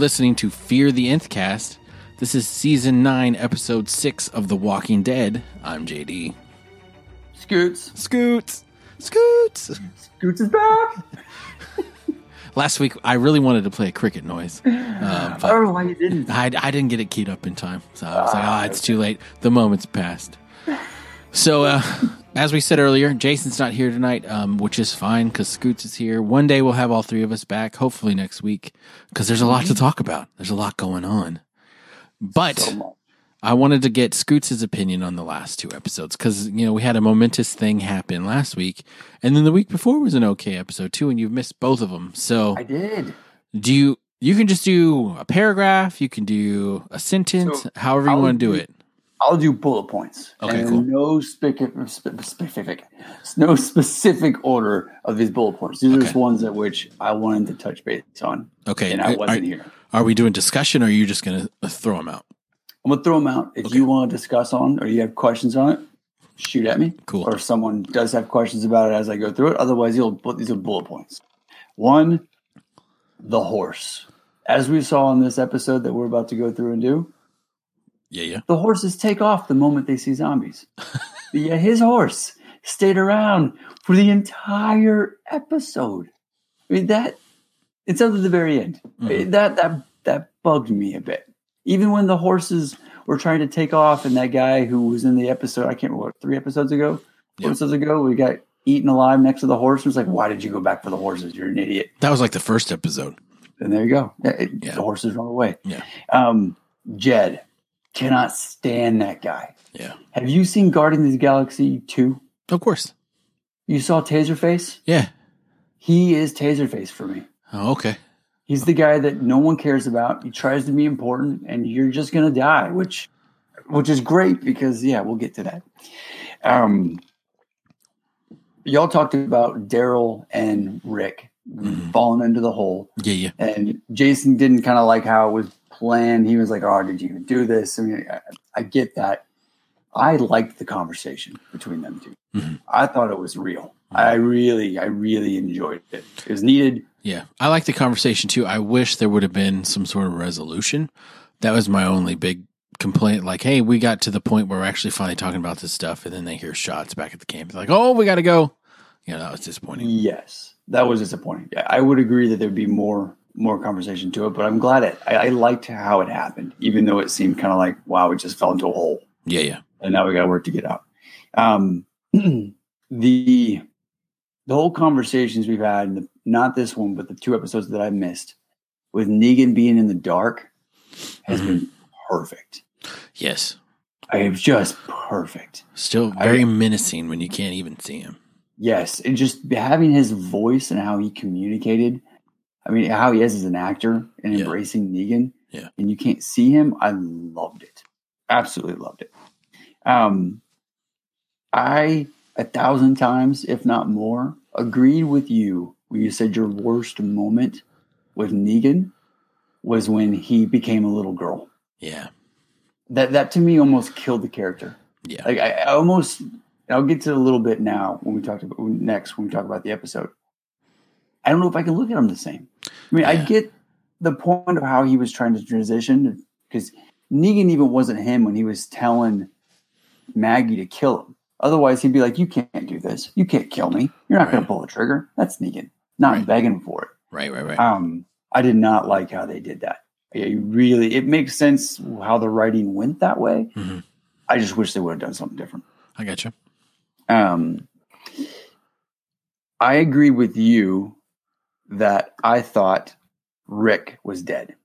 Listening to Fear the Nth Cast. This is season 9, episode 6 of The Walking Dead. I'm JD. Scoots. Scoots! Scoots! Scoots is back. Last week, I really wanted to play a cricket noise. Uh, I don't know why you didn't. I, I didn't get it keyed up in time. So I was like, oh, it's too late. The moment's passed. So, uh, as we said earlier, Jason's not here tonight, um, which is fine because Scoots is here. One day we'll have all three of us back, hopefully next week, because there's a lot to talk about. There's a lot going on. But So. I wanted to get Scoots' opinion on the last two episodes because, you know, we had a momentous thing happen last week. And then the week before was an okay episode too, and you've missed both of them. So, I did. do you, you can just do a paragraph, you can do a sentence, So, however you want to do do- it. I'll do bullet points. Okay, and cool. No specific, specific, no specific order of these bullet points. These are Okay. just ones at which I wanted to touch base on, Okay. and I wasn't are, here. are we doing discussion or are you just going to uh, throw them out? I'm gonna throw them out. If Okay. you want to discuss on or you have questions on it, shoot at me. Cool. Or if someone does have questions about it as I go through it. Otherwise, you'll put these are bullet points. One, the horse. As we saw in this episode that we're about to go through and do, Yeah, yeah. the horses take off the moment they see zombies. yeah, his horse stayed around for the entire episode. I mean that it's up to the very end. Mhm. That that that bugged me a bit. Even when the horses were trying to take off, and that guy who was in the episode, I can't remember what, three episodes ago, four Yeah. episodes ago, we got eaten alive next to the horse. It was like, why did you go back for the horses? You're an idiot. That was like the first episode. And there you go. It- Yeah. The horses run away. Yeah. Um, Jed cannot stand that guy. Yeah. Have you seen Guardians of the Galaxy 2? Of course. You saw Taserface? Yeah. He is Taserface for me. Oh, okay. He's the guy that no one cares about. He tries to be important and you're just going to die, which which is great because yeah, we'll get to that. Um y'all talked about Daryl and Rick Mhm. falling into the hole Yeah, yeah. and Jason didn't kind of like how it was planned. He was like, "Oh, did you even do this?" I mean, I, I get that. I liked the conversation between them 2 Mhm. I thought it was real. I really, I really enjoyed it. It was needed. Yeah. I like the conversation too. I wish there would have been some sort of resolution. That was my only big complaint. Like, hey, we got to the point where we're actually finally talking about this stuff, and then they hear shots back at the camp. They're like, oh, we got to go. You know, that was disappointing. Yes, that was disappointing. Yeah, I would agree that there'd be more more conversation to it, but I'm glad it. I, I liked how it happened, even though it seemed kind of like, wow, we just fell into a hole. Yeah, yeah. and now we got work to get out. Um, the the whole conversations we've had, in the, not this one, but the two episodes that I missed, with Negan being in the dark, has been perfect. Yes. I am just perfect. Still I- very menacing when you can't even see him. Yes, and just having his voice and how he communicated. I mean, how he is as an actor and Yeah. embracing Negan. Yeah. and you can't see him. I loved it. Absolutely loved it. Um, I a thousand times, if not more, agreed with you when you said your worst moment with Negan was when he became a little girl. Yeah. That that to me almost killed the character. Yeah. Like I, I almost I'll get to it a little bit now when we talk about next when we talk about the episode. I don't know if I can look at him the same. I mean, I get the point of how he was trying to transition because Negan even wasn't him when he was telling Maggie to kill him. Otherwise, he'd be like, "You can't do this. You can't kill me. You're not going to pull the trigger." That's Negan, not Right. begging for it. Right, right, right. Um, I did not like how they did that. I really, it makes sense how the writing went that way. Mhm. I just wish they would have done something different. I got you. Um, I agree with you that I thought Rick was dead.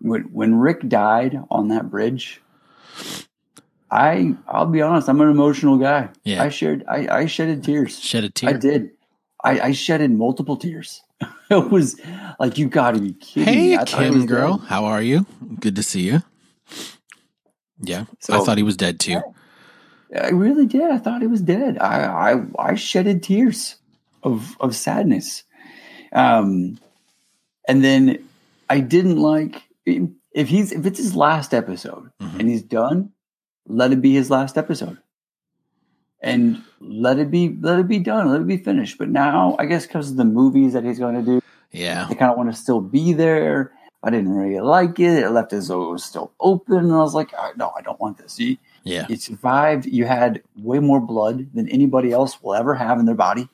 When when Rick died on that bridge, I I'll be honest, I'm an emotional guy. Yeah. I shared I, I shedded tears. Shed a tear. I did. I, I shedded multiple tears. it was like you got to be kidding me. Hey, I Kim girl. dead. How are you? Good to see you. Yeah. I thought he was dead too. I really did. I thought he was dead. I I, I shedded tears of of sadness. Um, and then I didn't like if he's if it's his last episode Mhm. and he's done, let it be his last episode, and let it be let it be done. Let it be finished. But now I guess because of the movies that he's going to do, Yeah. they kind of want to still be there. I didn't really like it. It left as though it was still open. And I was like, "Ah, no, I don't want this. You, Yeah. you survived. You had way more blood than anybody else will ever have in their body.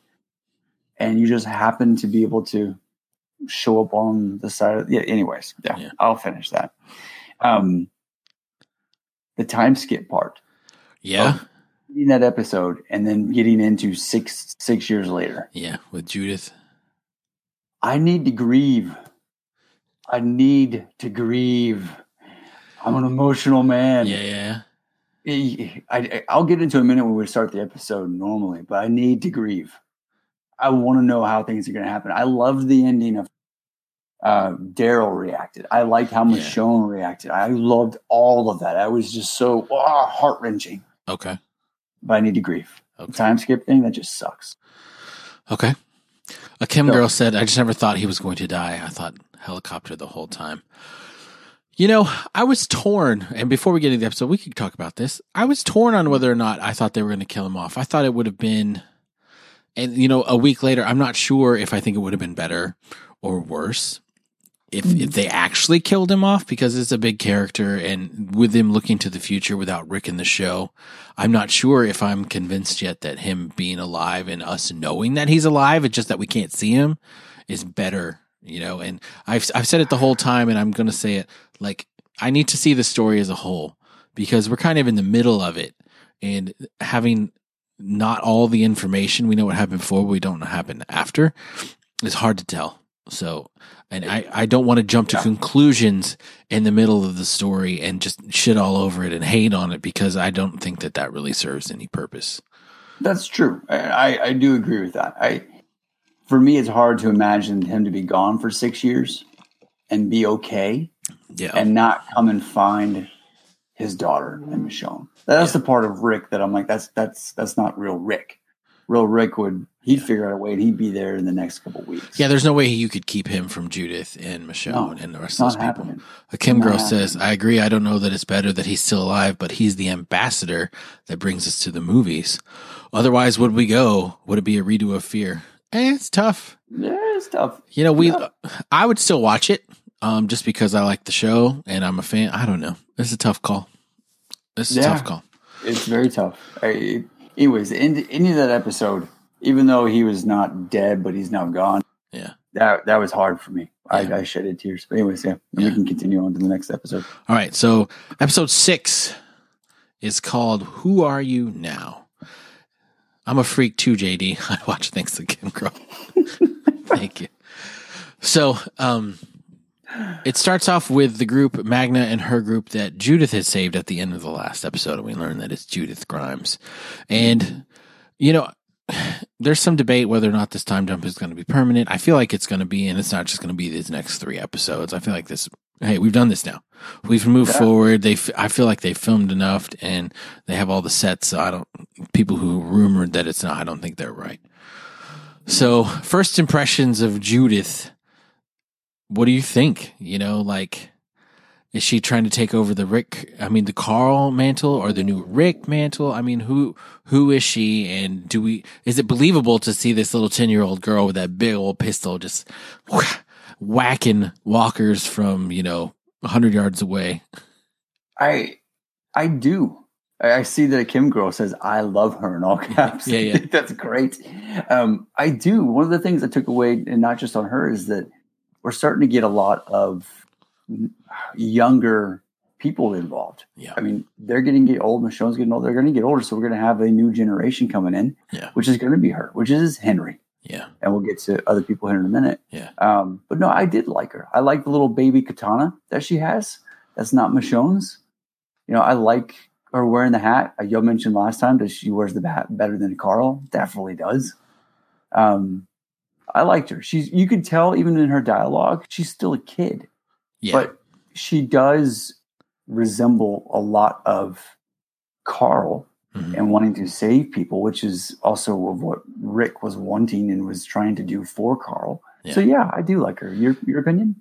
And you just happen to be able to show up on the side of yeah, anyways. Yeah, Yeah. I'll finish that. Um the time skip part. Yeah. In that episode and then getting into six six years later. Yeah. With Judith. I need to grieve. I need to grieve. I'm an emotional man. Yeah. Yeah. I, I, I'll get into a minute when we start the episode normally, but I need to grieve. I want to know how things are going to happen. I loved the ending of uh, Daryl reacted. I liked how Yeah. Michonne reacted. I loved all of that. I was just so oh, heart wrenching. Okay. But I need to grieve. The Okay. time skip thing that just sucks. Okay. A Kim So- girl said, I just never thought he was going to die. I thought helicopter the whole time. You know, I was torn. And before we get into the episode, we could talk about this. I was torn on whether or not I thought they were going to kill him off. I thought it would have been, and you know, a week later, I'm not sure if I think it would have been better or worse if if mm-hmm. they actually killed him off because it's a big character and with him looking to the future without Rick in the show, I'm not sure if I'm convinced yet that him being alive and us knowing that he's alive, it's just that we can't see him, is better, you know. And I've I've said it the whole time, and I'm going to say it like I need to see the story as a whole because we're kind of in the middle of it, and having not all the information we know what happened before, we don't know what happened after. It's hard to tell. So, and I, I don't want to jump to Yeah. conclusions in the middle of the story and just shit all over it and hate on it because I don't think that that really serves any purpose. That's true. I, I, I do agree with that. I, for me, it's hard to imagine him to be gone for six years and be okay Yeah. and not come and find his daughter and Michonne. That's Yeah. the part of Rick that I'm like, that's that's that's not real Rick. Real Rick would he'd figure out a way and he'd be there in the next couple weeks. yeah, there's no way you could keep him from Judith and Michonne No, and the rest of those people. A Kim girl happening. says, I agree. I don't know that it's better that he's still alive, but he's the ambassador that brings us to the movies. Otherwise, would we go? Would it be a redo of Fear? Eh, it's tough. Yeah, it's tough. You know, we, Yeah. I would still watch it, um, just because I like the show and I'm a fan. I don't know. It's a tough call. It's a Yeah. tough call. It's very tough. I, anyways, the end, of that episode, even though he was not dead, but he's now gone. Yeah. That that was hard for me. Yeah. I, I shedded tears. But anyways, yeah, Yeah. we can continue on to the next episode. All right. So episode six is called Who Are You Now? I'm a freak too, JD. I watch Thanks to Kim Girl. Thank you. So, um, it starts off with the group Magna and her group that Judith had saved at the end of the last episode, and we learn that it's Judith Grimes. And, you know, there's some debate whether or not this time jump is going to be permanent. I feel like it's going to be, and it's not just going to be these next three episodes. I feel like this, hey, we've done this now. We've moved Yeah. forward. They, I feel like they filmed enough and they have all the sets. So I don't, people who rumored that it's not, I don't think they're right. So, first impressions of Judith. What do you think? You know, like, is she trying to take over the Rick? I mean, the Carl mantle or the new Rick mantle? I mean, who who is she? And do we? Is it believable to see this little ten year old girl with that big old pistol just whacking walkers from you know hundred yards away? I I do. I see that a Kim girl says I love her in all caps. Yeah, yeah. That's great. Um, I do. One of the things I took away, and not just on her, is that we're starting to get a lot of younger people involved. Yeah, I mean, they're getting get old. Michonne's getting old. They're going to get older, so we're going to have a new generation coming in, Yeah. which is going to be her, which is Henry, yeah, and we'll get to other people here in a minute. Yeah. Um, but no, I did like her. I like the little baby katana that she has. That's not Michonne's. You know, I like her wearing the hat. Uh, Yo mentioned last time that she wears the hat better than Carl. Definitely does. Um, I liked her. She's you could tell even in her dialogue, she's still a kid yeah, but she does resemble a lot of Carl Mhm. and wanting to save people, which is also of what Rick was wanting and was trying to do for Carl. So yeah, I do like her. Your your opinion?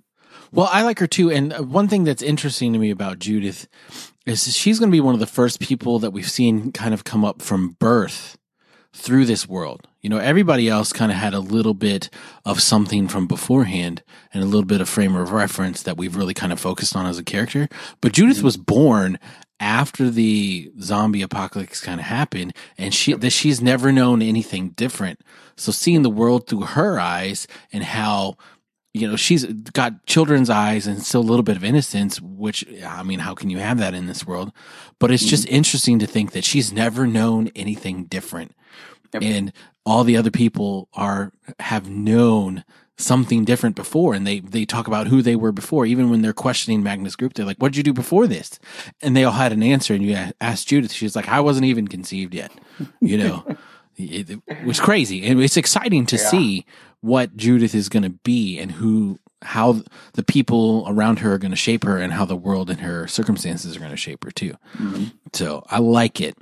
Well, I like her too. And one thing that's interesting to me about Judith is she's going to be one of the first people that we've seen kind of come up from birth through this world. You know, everybody else kind of had a little bit of something from beforehand and a little bit of frame of reference that we've really kind of focused on as a character. But Judith mm. was born after the zombie apocalypse kind of happened and she that she's never known anything different. So seeing the world through her eyes and how you know she's got children's eyes and still a little bit of innocence which i mean how can you have that in this world but it's just mm-hmm. interesting to think that she's never known anything different Yep. and all the other people are have known something different before and they they talk about who they were before even when they're questioning magna's group they're like what did you do before this and they all had an answer and you asked judith she's like i wasn't even conceived yet you know it, it was crazy and it's exciting to Yeah. see what judith is going to be and who how the people around her are going to shape her and how the world and her circumstances are going to shape her too Mhm. so i like it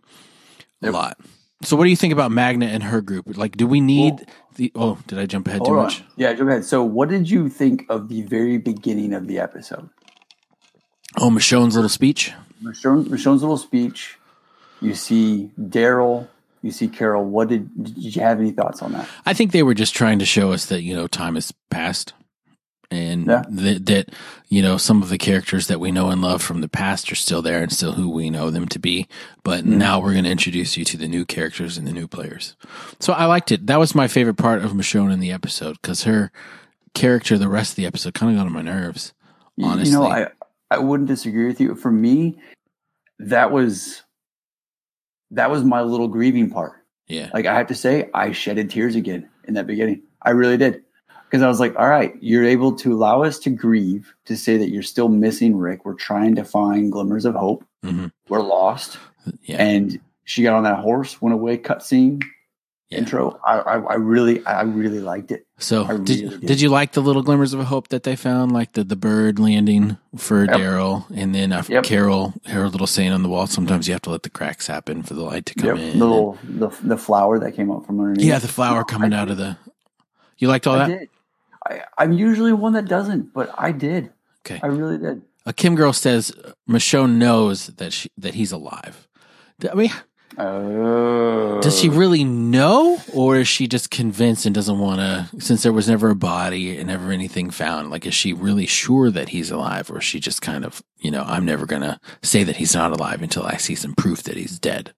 a Yep. lot so what do you think about magna and her group like do we need Well- the oh did i jump ahead too on. much Yeah, go ahead. So, what did you think of the very beginning of the episode? oh michonne's little speech Michonne, Michonne's little speech. You see Daryl. You see Carol. What did did you have any thoughts on that? I think they were just trying to show us that you know time has passed, and Yeah. that that you know some of the characters that we know and love from the past are still there and still who we know them to be. But Mm-hmm. now we're going to introduce you to the new characters and the new players. So I liked it. That was my favorite part of Michonne in the episode because her character, the rest of the episode, kind of got on my nerves. Honestly. you know, I I wouldn't disagree with you. For me, that was that was my little grieving part. Yeah, Like I have to say, I shedded tears again in that beginning. I really did. Because I was like, all right, you're able to allow us to grieve, to say that you're still missing Rick. We're trying to find glimmers of hope. hmm We're lost. yeah, And she got on that horse, went away, cutscene, Yeah. intro. I, I, I really, I really liked it. So I did did. did you like the little glimmers of hope that they found, like the the bird landing for Yep. Daryl, and then uh, Yep. Carol, her little saying on the wall. Sometimes you have to let the cracks happen for the light to come Yep. in. The little, the, the flower that came up from underneath. yeah, the flower coming out of the. You liked all I that? did. I, I'm usually one that doesn't, but I did. Okay. I really did. A Kim girl says Michonne knows that she that he's alive. I mean, Oh. does she really know, or is she just convinced and doesn't want to? Since there was never a body and never anything found, like is she really sure that he's alive, or is she just kind of, you know, I'm never gonna say that he's not alive until I see some proof that he's dead.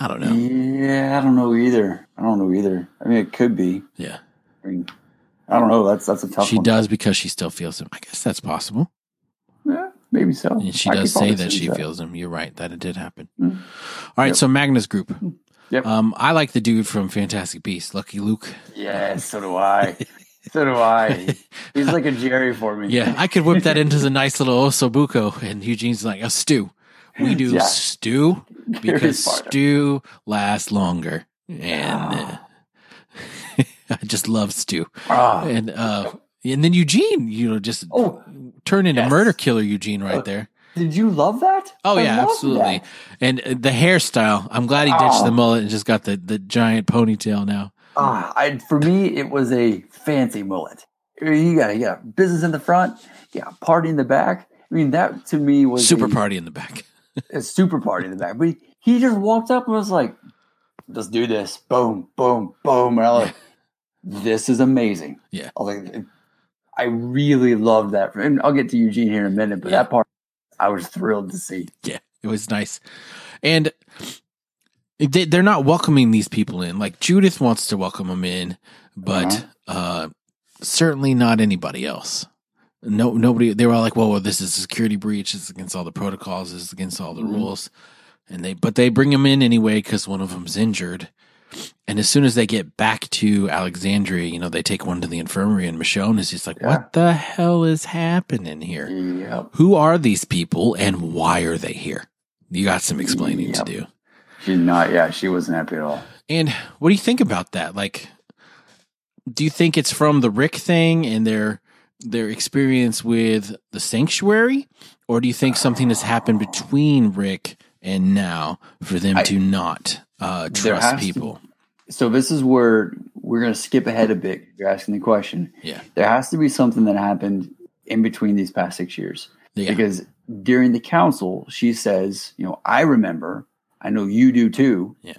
I don't know. Yeah, I don't know either. I don't know either. I mean, it could be. Yeah, I mean, I don't know. That's that's a tough she one. does because she still feels him. I guess that's possible. Yeah, maybe so. And she I does say that she feels him. You're right. That it did happen. Mm. All right. Yep. So Magna's group. Yep. Um, I like the dude from Fantastic Beasts, Lucky Luke. Yeah, so do I. so do I. He's like a Jerry for me. Yeah, I could whip that into the nice little ossobuco. And Eugene's like, a stew. We do Yeah. stew because stew lasts longer. And uh, I just love stew. Ah. And uh, and then Eugene, you know, just Oh, turn into yes. murder killer Eugene right Oh, there. did you love that? Oh I yeah, absolutely. that. And uh, the hairstyle, I'm glad he ditched Oh. the mullet and just got the, the giant ponytail now. Ah, I, for me, it was a fancy mullet. You got got business in the front, yeah, party in the back. I mean, that to me was Super a, party in the back. a super party in the back. But he, he just walked up and was like, "Let's do this." Boom, boom, boom. And I was like, "This is amazing." Yeah. I like, I really loved that. And I'll get to Eugene here in a minute, but Yeah. that part I was thrilled to see. Yeah, it was nice. And they, they're not welcoming these people in. Like Judith wants to welcome them in, but uh certainly not anybody else. No, nobody. They were all like, "Well, well this is a security breach. Is against all the protocols. This is against all the Mhm. rules." And they, but they bring him in anyway because one of them's injured. And as soon as they get back to Alexandria, you know, they take one to the infirmary, and Michonne is just like, Yeah. "What the hell is happening here? Yep. Who are these people, and why are they here?" You got some explaining Yep. to do. She's not, yeah, she wasn't happy at all. And what do you think about that? Like, do you think it's from the Rick thing and their their experience with the sanctuary, or do you think something has happened between Rick and now for them I- to not uh, trust has to- people? So this is where we're going to skip ahead a bit. You're asking the question. Yeah, There has to be something that happened in between these past six years. yeah, Because during the council, she says, you know, I remember, I know you do too. Yeah.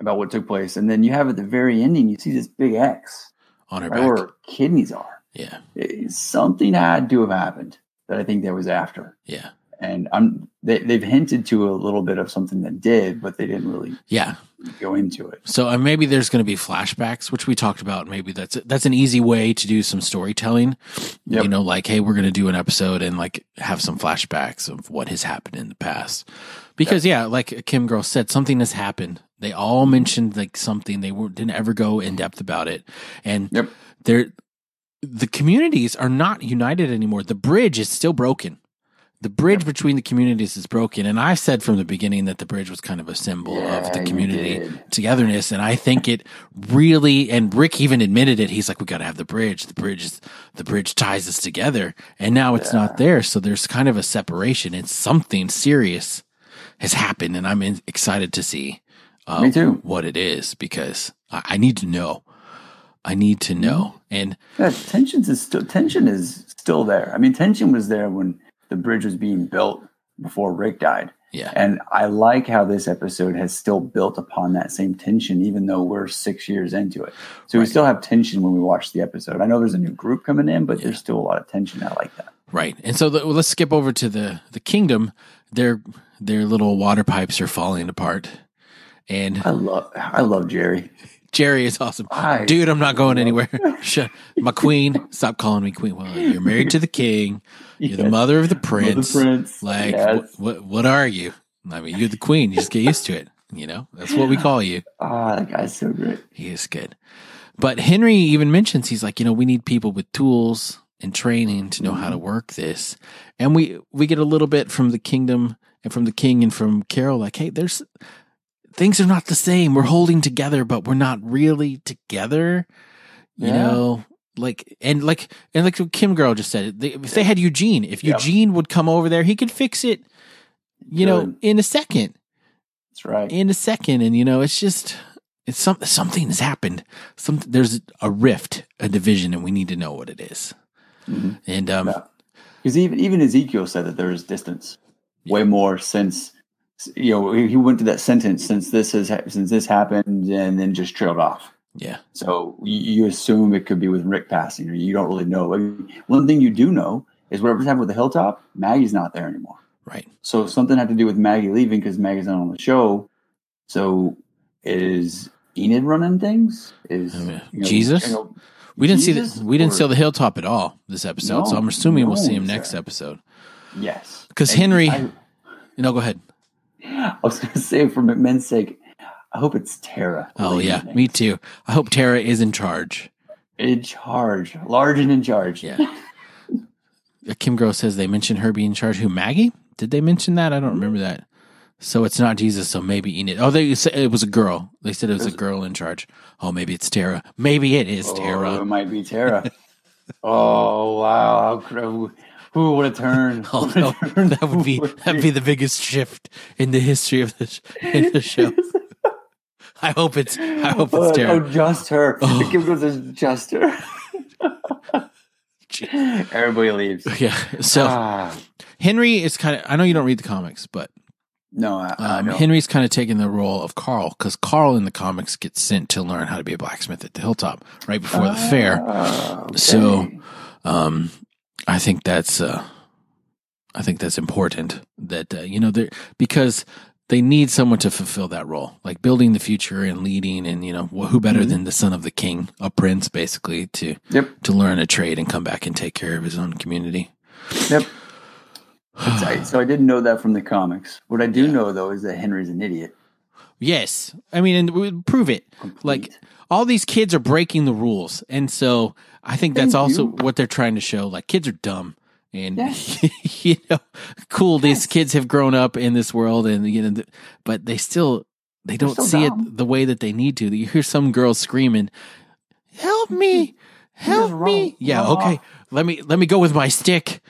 about what took place, and then you have at the very ending, you see this big X on her right back. where her kidneys are. Yeah, It- something had to have happened that I think that was after. yeah, And I'm they, they've hinted to a little bit of something that did, but they didn't really yeah. go into it. So uh, maybe there's going to be flashbacks, which we talked about. Maybe that's that's an easy way to do some storytelling. Yep. You know, like hey, we're going to do an episode and like have some flashbacks of what has happened in the past. Because yeah, like Kim Girl said, something has happened. They all mentioned like something. They were, didn't ever go in depth about it, and Yep. they're the communities are not united anymore. The bridge is still broken. The bridge between the communities is broken. And I said from the beginning that the bridge was kind of a symbol of the community togetherness. And I think it really, and Rick even admitted it. He's like, we got to have the bridge. The bridge is, the bridge ties us together. And now it's not there. So there's kind of a separation. It's something serious has happened. And I'm in, excited to see uh, Me too. what it is because I, I need to know. I need to know. And Yeah, tensions is still tension is still there. I mean, tension was there when the bridge was being built before Rick died. yeah, And I like how this episode has still built upon that same tension, even though we're six years into it. So we still have tension when we watch the episode. I know there's a new group coming in, but there's still a lot of tension. I like that. Right. And so the, let's skip over to the the kingdom. Their their little water pipes are falling apart. And I love I love Jerry. Jerry is awesome. Dude, I'm not going anywhere. Shut my queen. Stop calling me queen. Well, you're married to the king. You're the mother of the prince. Prince. Like Yes. what, what what are you? I mean, you're the queen. You just get used to it. You know? That's what we call you. Ah, that guy's so great. He is good. But Henry even mentions he's like, you know, we need people with tools and training to know how to work this. And we we get a little bit from the kingdom and from the king and from Carol like, hey, there's things are not the same. We're holding together, but we're not really together. You Yeah. know, like and like and like Kim Girl just said, they, if they had Eugene, if Yep. Eugene would come over there, he could fix it. You know, in a second That's right. in a second and you know it's just it's some, something has happened some there's a rift a division and we need to know what it is Mhm. and um Yeah. Because even even Ezekiel said that there is distance, way more since you know he went to that sentence since this has since this happened and then just trailed off. yeah So you, you assume it could be with Rick passing, or you don't really know. One thing you do know is whatever's happened with the hilltop, Maggie's not there anymore. right So something had to do with Maggie leaving because Maggie's not on the show. So is Enid running things? Is oh, I mean, you know, Jesus? you know, we didn't see Jesus the we didn't or- see the hilltop at all this episode so i'm assuming we'll see him next episode yes because Henry- I, no go ahead I was going to say for McMahon's sake, I hope it's Tara. oh yeah me too. I hope tara is in charge. In charge, large and in charge. yeah. Uh, kim Gross says they mentioned her being in charge. Who maggie? Did they mention that? I don't remember that. So it's not jesus so maybe enid. Oh they said it was a girl. They said it was a girl in charge. Oh maybe it's tara. Maybe it is Oh, tara it might be Tara. oh wow! How, who would have turned? Oh, no, that would be that'd be the biggest shift in the history of the in the show. I hope it's I hope Oh, it's oh, just her. Oh. The Kim goes just her. Everybody leaves. Yeah. So Ah, Henry is kind of I know you don't read the comics, but no, I, I um. Henry's kind of taking the role of Carl because Carl in the comics gets sent to learn how to be a blacksmith at the hilltop right before the fair. Ah, okay. So- Um, I think that's uh, I think that's important that uh, you know they because they need someone to fulfill that role, like building the future and leading, and you know wh- who better Mhm. than the son of the king, a prince, basically to Yep. to learn a trade and come back and take care of his own community. Yep. So I didn't know that from the comics. What I do Yeah. know though is that Henry's an idiot. Yes, I mean, and we prove it. Complete. Like all these kids are breaking the rules, and so I think that's also what they're trying to show. Like kids are dumb, and Yes. you know, cool. These kids have grown up in this world, and you know, but they still they don't see dumb. it the way that they need to. You hear some girls screaming, "Help me! Help me!" Yeah, okay. off. Let me let me go with my stick.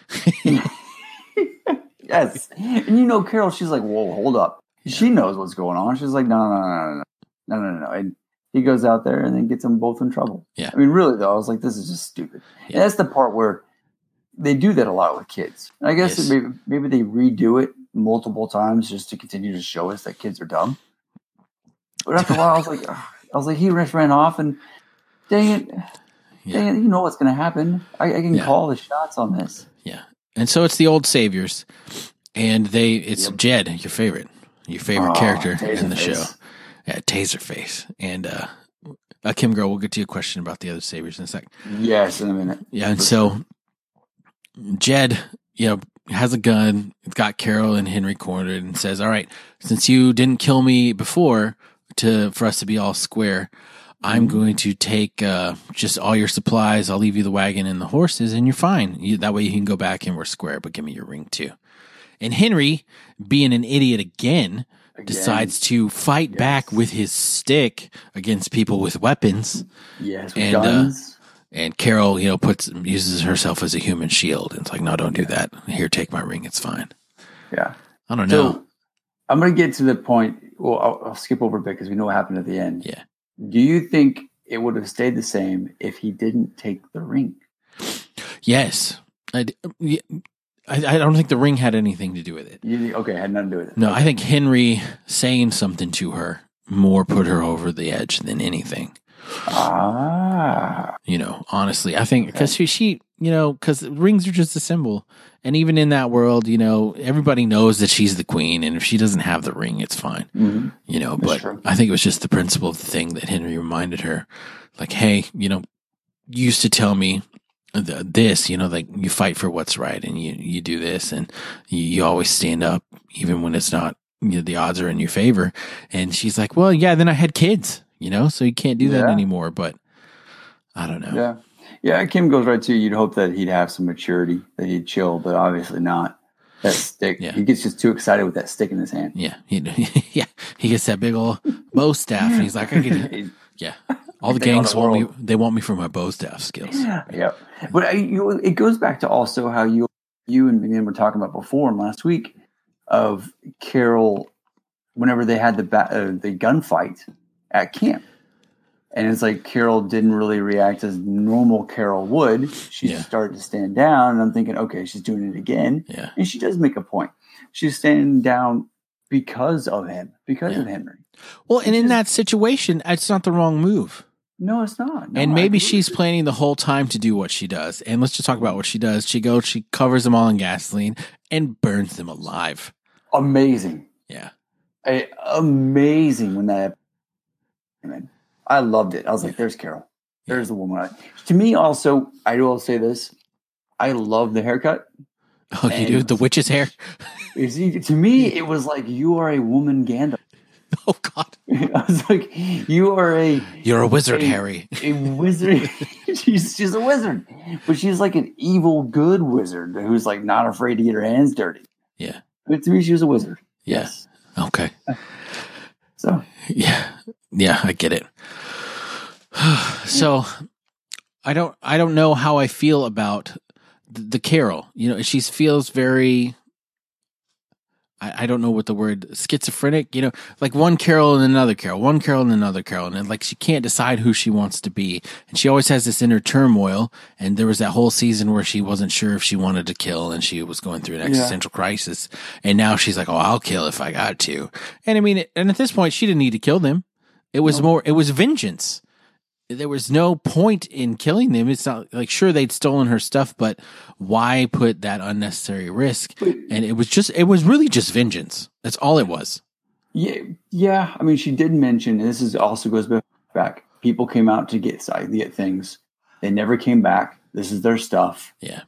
yes. And you know, Carol, she's like, whoa, hold up. She knows what's going on. She's like, no, no, no, no, no, no, no, no, no. And he goes out there and then gets them both in trouble. Yeah. I mean, really, though, I was like, this is just stupid. Yeah. And that's the part where they do that a lot with kids. And I guess Yes. maybe, maybe they redo it multiple times just to continue to show us that kids are dumb. But after a while, I was like, ugh. I was like, he just ran off, and dang it, Yeah. dang it, you know what's going to happen. I, I can Yeah. call the shots on this. Yeah. And so it's the old saviors. And they it's Yep. Jed, your favorite. Your favorite character in the Taserface. show. Yeah, Taserface. And uh, uh Kim Girl, we'll get to your question about the other saviors in a sec. Yes, in a minute. Yeah, and so Jed, you know, has a gun, got Carol and Henry cornered and says, All right, since you didn't kill me before to for us to be all square, I'm going to take uh, just all your supplies. I'll leave you the wagon and the horses, and you're fine. You, that way you can go back and we're square, but give me your ring too. And Henry, being an idiot again, Again, decides to fight Yes. back with his stick against people with weapons. yes, and, uh, guns. And Carol, you know, puts uses herself as a human shield. And it's like, no, don't do that. Here, take my ring. It's fine. yeah. I don't know. So I'm going to get to the point. Well, I'll, I'll skip over a bit because we know what happened at the end. Yeah. Do you think it would have stayed the same if he didn't take the ring? yes, I, yeah, I, I don't think the ring had anything to do with it. You okay, had nothing to do with it. No, I think Henry saying something to her more put her over the edge than anything. Ah, You know, honestly, I think because she, she, you know, because rings are just a symbol, and even in that world, you know, everybody knows that she's the queen, and if she doesn't have the ring, it's fine. Mhm. You know, That's but true. I think it was just the principle of the thing that Henry reminded her, like, hey, you know, you used to tell me th- this, you know, like you fight for what's right, and you you do this, and you, you always stand up even when it's not. You know, the odds are in your favor, and she's like, "Well, yeah." Then I had kids, you know, so you can't do that Yeah. anymore. But I don't know. yeah, yeah. Kim goes right to you'd hope that he'd have some maturity, that he'd chill, but obviously not. That stick, Yeah. he gets just too excited with that stick in his hand. Yeah, he, yeah, he gets that big old bow staff, and he's like, "I can." Yeah, all the gangs the want me. They want me for my bow staff skills. Yeah, Yep. But I, you, it goes back to also how you you and me were talking about before and last week of Carol whenever they had the ba- uh, the gunfight at camp. And it's like Carol didn't really react as normal Carol would. She Yeah. started to stand down, and I'm thinking, okay, she's doing it again. Yeah, And she does make a point. She's standing down because of him, because Yeah. of Henry. well, and in that situation, it's not the wrong move. No, it's not. No, and maybe she's planning the whole time to do what she does. And let's just talk about what she does. She goes, she covers them all in gasoline and burns them alive. amazing. Yeah. I- amazing when that happened. I loved it. I was like, "There's Carol. There's the woman." To me, also, I will say this: I love the haircut. Oh, you do the witch's hair? To me, it was like you are a woman, Gandalf. Oh God, I was like, you are a you're a wizard, Hey. Harry. a wizard. she's she's a wizard, but she's like an evil, good wizard who's like not afraid to get her hands dirty. Yeah. But to me, she was a wizard. Yeah. Yes. Okay. So Yeah. Yeah, I get it. so I don't I don't know how I feel about the, the Carol. You know, she feels very I, I don't know what the word schizophrenic, you know, like one Carol and another Carol, one Carol and another Carol, and like she can't decide who she wants to be. And she always has this inner turmoil. And there was that whole season where she wasn't sure if she wanted to kill and she was going through an Yeah. existential crisis. And now she's like, Oh, I'll kill if I got to. And I mean, and at this point, she didn't need to kill them. It was No. more, it was vengeance. There was no point in killing them. It's not like, sure, they'd stolen her stuff, but why put that unnecessary risk? And it was just, it was really just vengeance. That's all it was. Yeah, yeah. I mean, she did mention and this is also goes back. People came out to get to get things. They never came back. This is their stuff, Yeah.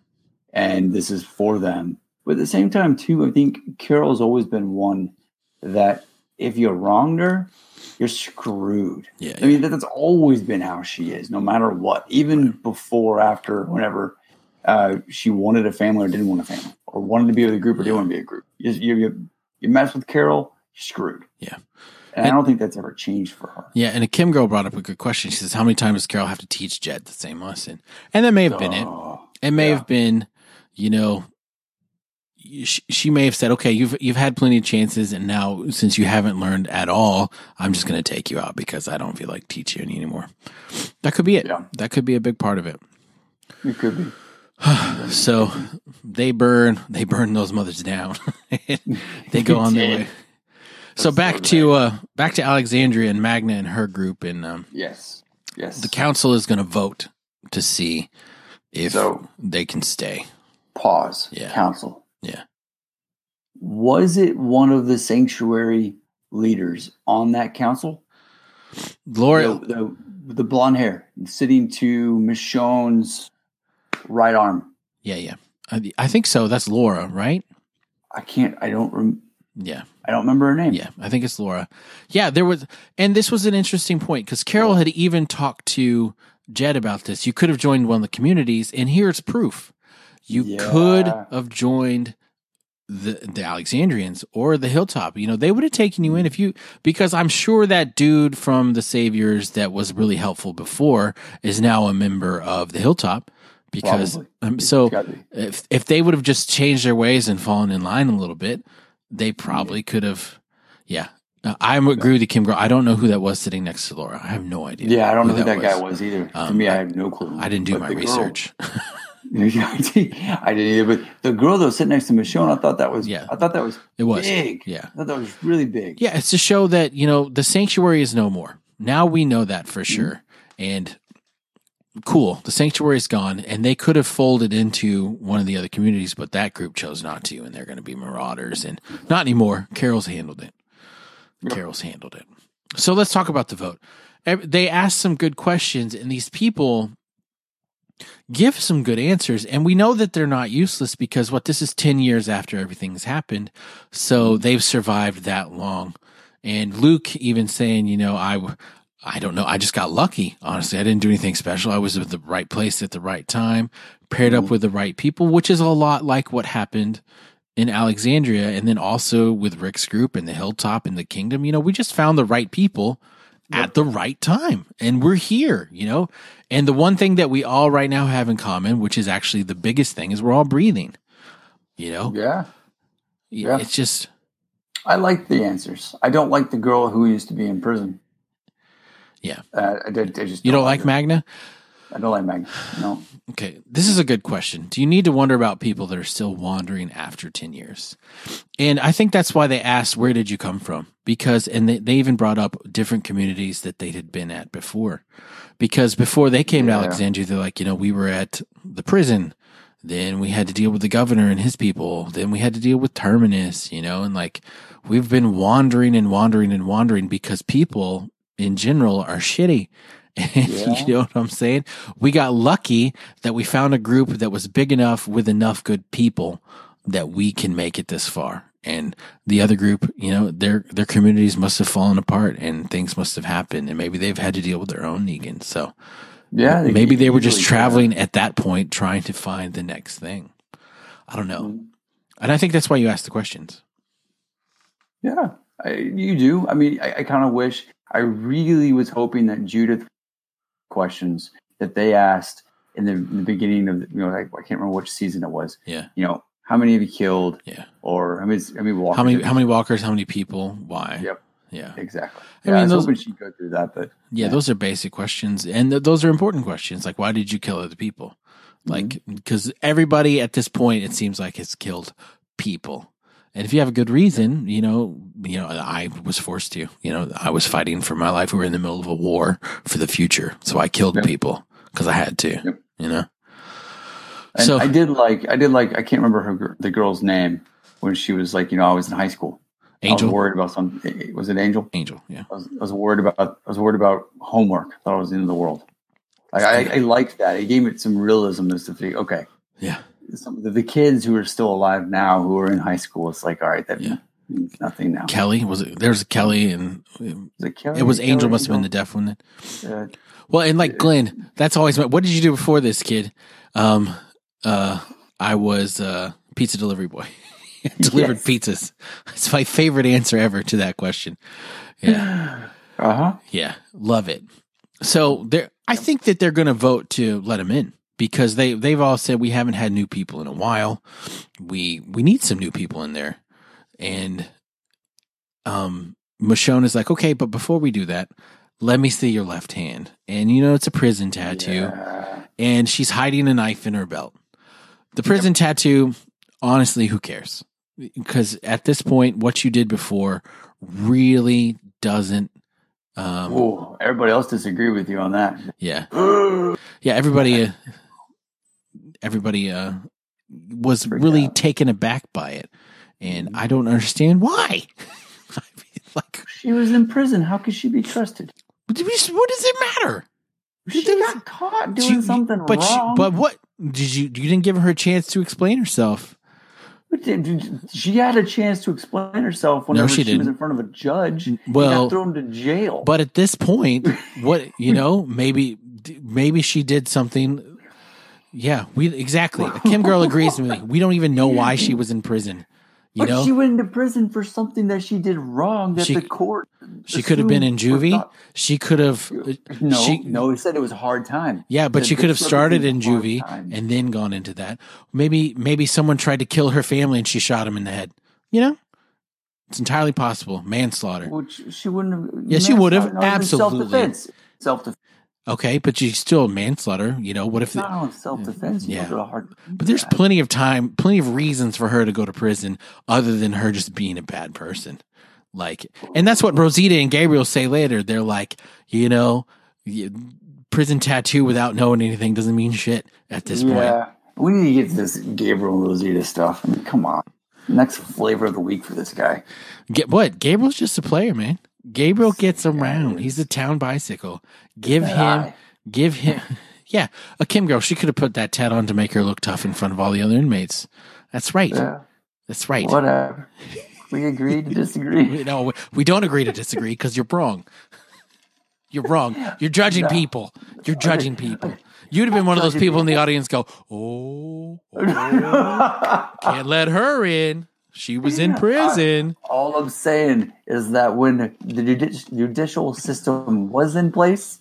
and this is for them. But at the same time, too, I think Carol's always been one that if you wronged her, you're screwed. Yeah. I mean, that, that's always been how she is, no matter what. Even before, after, whenever uh, she wanted a family or didn't want a family, or wanted to be with a group or didn't want to be a group. You, you, you, mess with Carol, you're screwed. Yeah. And I don't think that's ever changed for her. Yeah. And a Kim girl brought up a good question. She says, How many times does Carol have to teach Jed the same lesson? And that may have been it. Oh, It may Yeah. have been, you know, she, may have said, "Okay, you've you've had plenty of chances, and now since you haven't learned at all, I'm just going to take you out because I don't feel like teaching you anymore." That could be it. Yeah. That could be a big part of it. It could be. So they burn they burn those mothers down. they go on their way. So That's back so to uh back to Alexandria and Magna and her group, and um, yes, yes. the council is going to vote to see if So- they can stay. Pause. Yeah. Council. Yeah. Was it one of the sanctuary leaders on that council? Laura, the, the, the blonde hair sitting to Michonne's right arm. yeah, yeah, I, I think so. That's Laura, right? I can't. I don't. Rem, Yeah, I don't remember her name. yeah, I think it's Laura. Yeah, there was, and this was an interesting point because Carol had even talked to Jed about this. You could have joined one of the communities, and here's proof. You Yeah. could have joined the the Alexandrians or the Hilltop. You know, they would have taken you in if you because I'm sure that dude from the Saviors that was really helpful before is now a member of the Hilltop because um, so if if they would have just changed their ways and fallen in line a little bit, they probably could have. Yeah, I agree with you, Kim Girl. I don't know who that was sitting next to Laura. I have no idea. Yeah, I don't know who that, guy was either. to Um, me, I have no clue. I didn't do But my research. I didn't either. But the girl that was sitting next to Michonne, I thought that was. Yeah. I thought that was. It was big. Yeah. I thought that was really big. Yeah, it's to show that, you know, the sanctuary is no more. Now we know that for mm-hmm. sure. And cool, the sanctuary is gone and they could have folded into one of the other communities, but that group chose not to and they're going to be marauders and not anymore. Carol's handled it. Carol's handled it. So let's talk about the vote. They asked some good questions and these people give some good answers. And we know that they're not useless because what this is 10 years after everything's happened. So they've survived that long. And luke even saying you know i i don't know. I just got lucky honestly. I didn't do anything special. I was at the right place at the right time paired up mm-hmm. with the right people which is a lot like what happened in alexandria and then also with rick's group and the hilltop and the kingdom. You know we just found the right people at the right time and we're here you know and the one thing that we all right now have in common which is actually the biggest thing is we're all breathing you know Yeah. Yeah. it's just I like the answers. I don't like the girl who used to be in prison. Yeah. Uh, I, did, I just you don't like her. magna I don't like Magna. No. Okay, this is a good question. Do you need to wonder about people that are still wandering after 10 years? And I think that's why they asked, Where did you come from? Because, and they, they even brought up different communities that they had been at before. Because before they came Yeah. to Alexandria, they're like, you know, we were at the prison. Then we had to deal with the governor and his people. Then we had to deal with Terminus, you know, and like we've been wandering and wandering and wandering because people in general are shitty. And Yeah. you know what I'm saying? We got lucky that we found a group that was big enough with enough good people that we can make it this far. And the other group, you know, their their communities must have fallen apart and things must have happened and maybe they've had to deal with their own Negan. So Yeah. maybe they were just traveling at that point trying to find the next thing. I don't know. Mhm. And I think that's why you asked the questions. Yeah. I, you do. I mean, I, I kind of wish, I really was hoping that Judith questions that they asked in the, in the beginning of, you know, like, I can't remember which season it was. Yeah. You know, how many have you killed? Yeah. Or how many, how many walkers? How many how many walkers, how many people, why? Yep. Yeah. Exactly. I Yeah, I, mean, was those- hoping she'd go through that, but Yeah, Yeah. those are basic questions, and th- those are important questions. Like, why did you kill other people? Mm-hmm. Like, because everybody at this point, it seems like has killed people, and if you have a good reason, you know, you know, I was forced to. You know, I was fighting for my life. We were in the middle of a war for the future, so I killed Yep. people because I had to. Yep. You know, And So- I did like, I did like, I can't remember her, the girl's name when she was like, you know, I was in high school. I Angel, was worried about some. Eh, eh, was it Angel? Angel, yeah, I was, I was worried about. I was worried about homework. I thought I was in the world. Like, I, I liked that. It gave it some realism as to think, okay, yeah, some of the, kids who are still alive now who are in high school. It's like, all right, that Yeah. means nothing now. Kelly was it? There's Kelly, and Was it, Kelly? it was Angel. Kelly? Must have been the deaf one. Uh, Well, and like Glenn, that's always what did you do before this kid? Um, uh, I was uh pizza delivery boy. Delivered Yes. pizzas. It's my favorite answer ever to that question. Yeah, uh huh. yeah, love it. So there, I think that they're going to vote to let him in because they they've all said we haven't had new people in a while. We we need some new people in there, and um, Michonne is like, okay, but before we do that, let me see your left hand, and you know it's a prison tattoo Yeah. and she's hiding a knife in her belt. The prison tattoo, honestly, who cares? because at this point, what you did before really doesn't. Um, Ooh, everybody else disagree with you on that. yeah, yeah. Everybody, uh, everybody uh, was Freaked really out. taken aback by it, and I don't understand why. I mean, like, she was in prison. How could she be trusted? what does it matter? She got caught doing She- something but she- wrong. but what did you? You didn't give her a chance to explain herself. But did- did- she had a chance to explain herself whenever she she, was didn't. in front of a judge. He Well, got thrown to jail. But at this point, what you know, maybe maybe she did something. Yeah, we exactly. Kim Girl agrees with me. We don't even know why she was in prison. You but know, she went into prison for something that she did wrong. That She- the court. she could have been in juvie. not- She could have. Uh, no, she, no, he said it was a hard time. Yeah, but she could have started in represents a hard juvie time. and then gone into that. Maybe maybe someone tried to kill her family and she shot him in the head. You know, it's entirely possible. Manslaughter. Which she wouldn't have. Yes, she would have. Absolutely. Self defense. was Absolutely. Okay, but she's still manslaughter. You know, what if? Not on self-defense. Yeah. yeah. Hard, But there's plenty of time, plenty of reasons for her to go to prison other than her just being a bad person. Like, and that's what Rosita and Gabriel say later. They're like, you know, prison tattoo without knowing anything doesn't mean shit at this point. yeah. We need to get to this Gabriel and Rosita stuff. I mean, come on. Next flavor of the week for this guy. Get what? Gabriel's just a player, man. Gabriel gets around. He's a town bicycle. Give him, give him. Yeah, a Kim girl. She could have put that tat on to make her look tough in front of all the other inmates. That's right. Yeah. That's right. Whatever. We agree to disagree. No, we- we don't agree to disagree because you're wrong. You're wrong. You're judging No. people. You're judging people. You'd have been one of those people in the audience go, oh, oh, can't let her in. She was in prison. All I'm saying is that when the judi- judicial system was in place,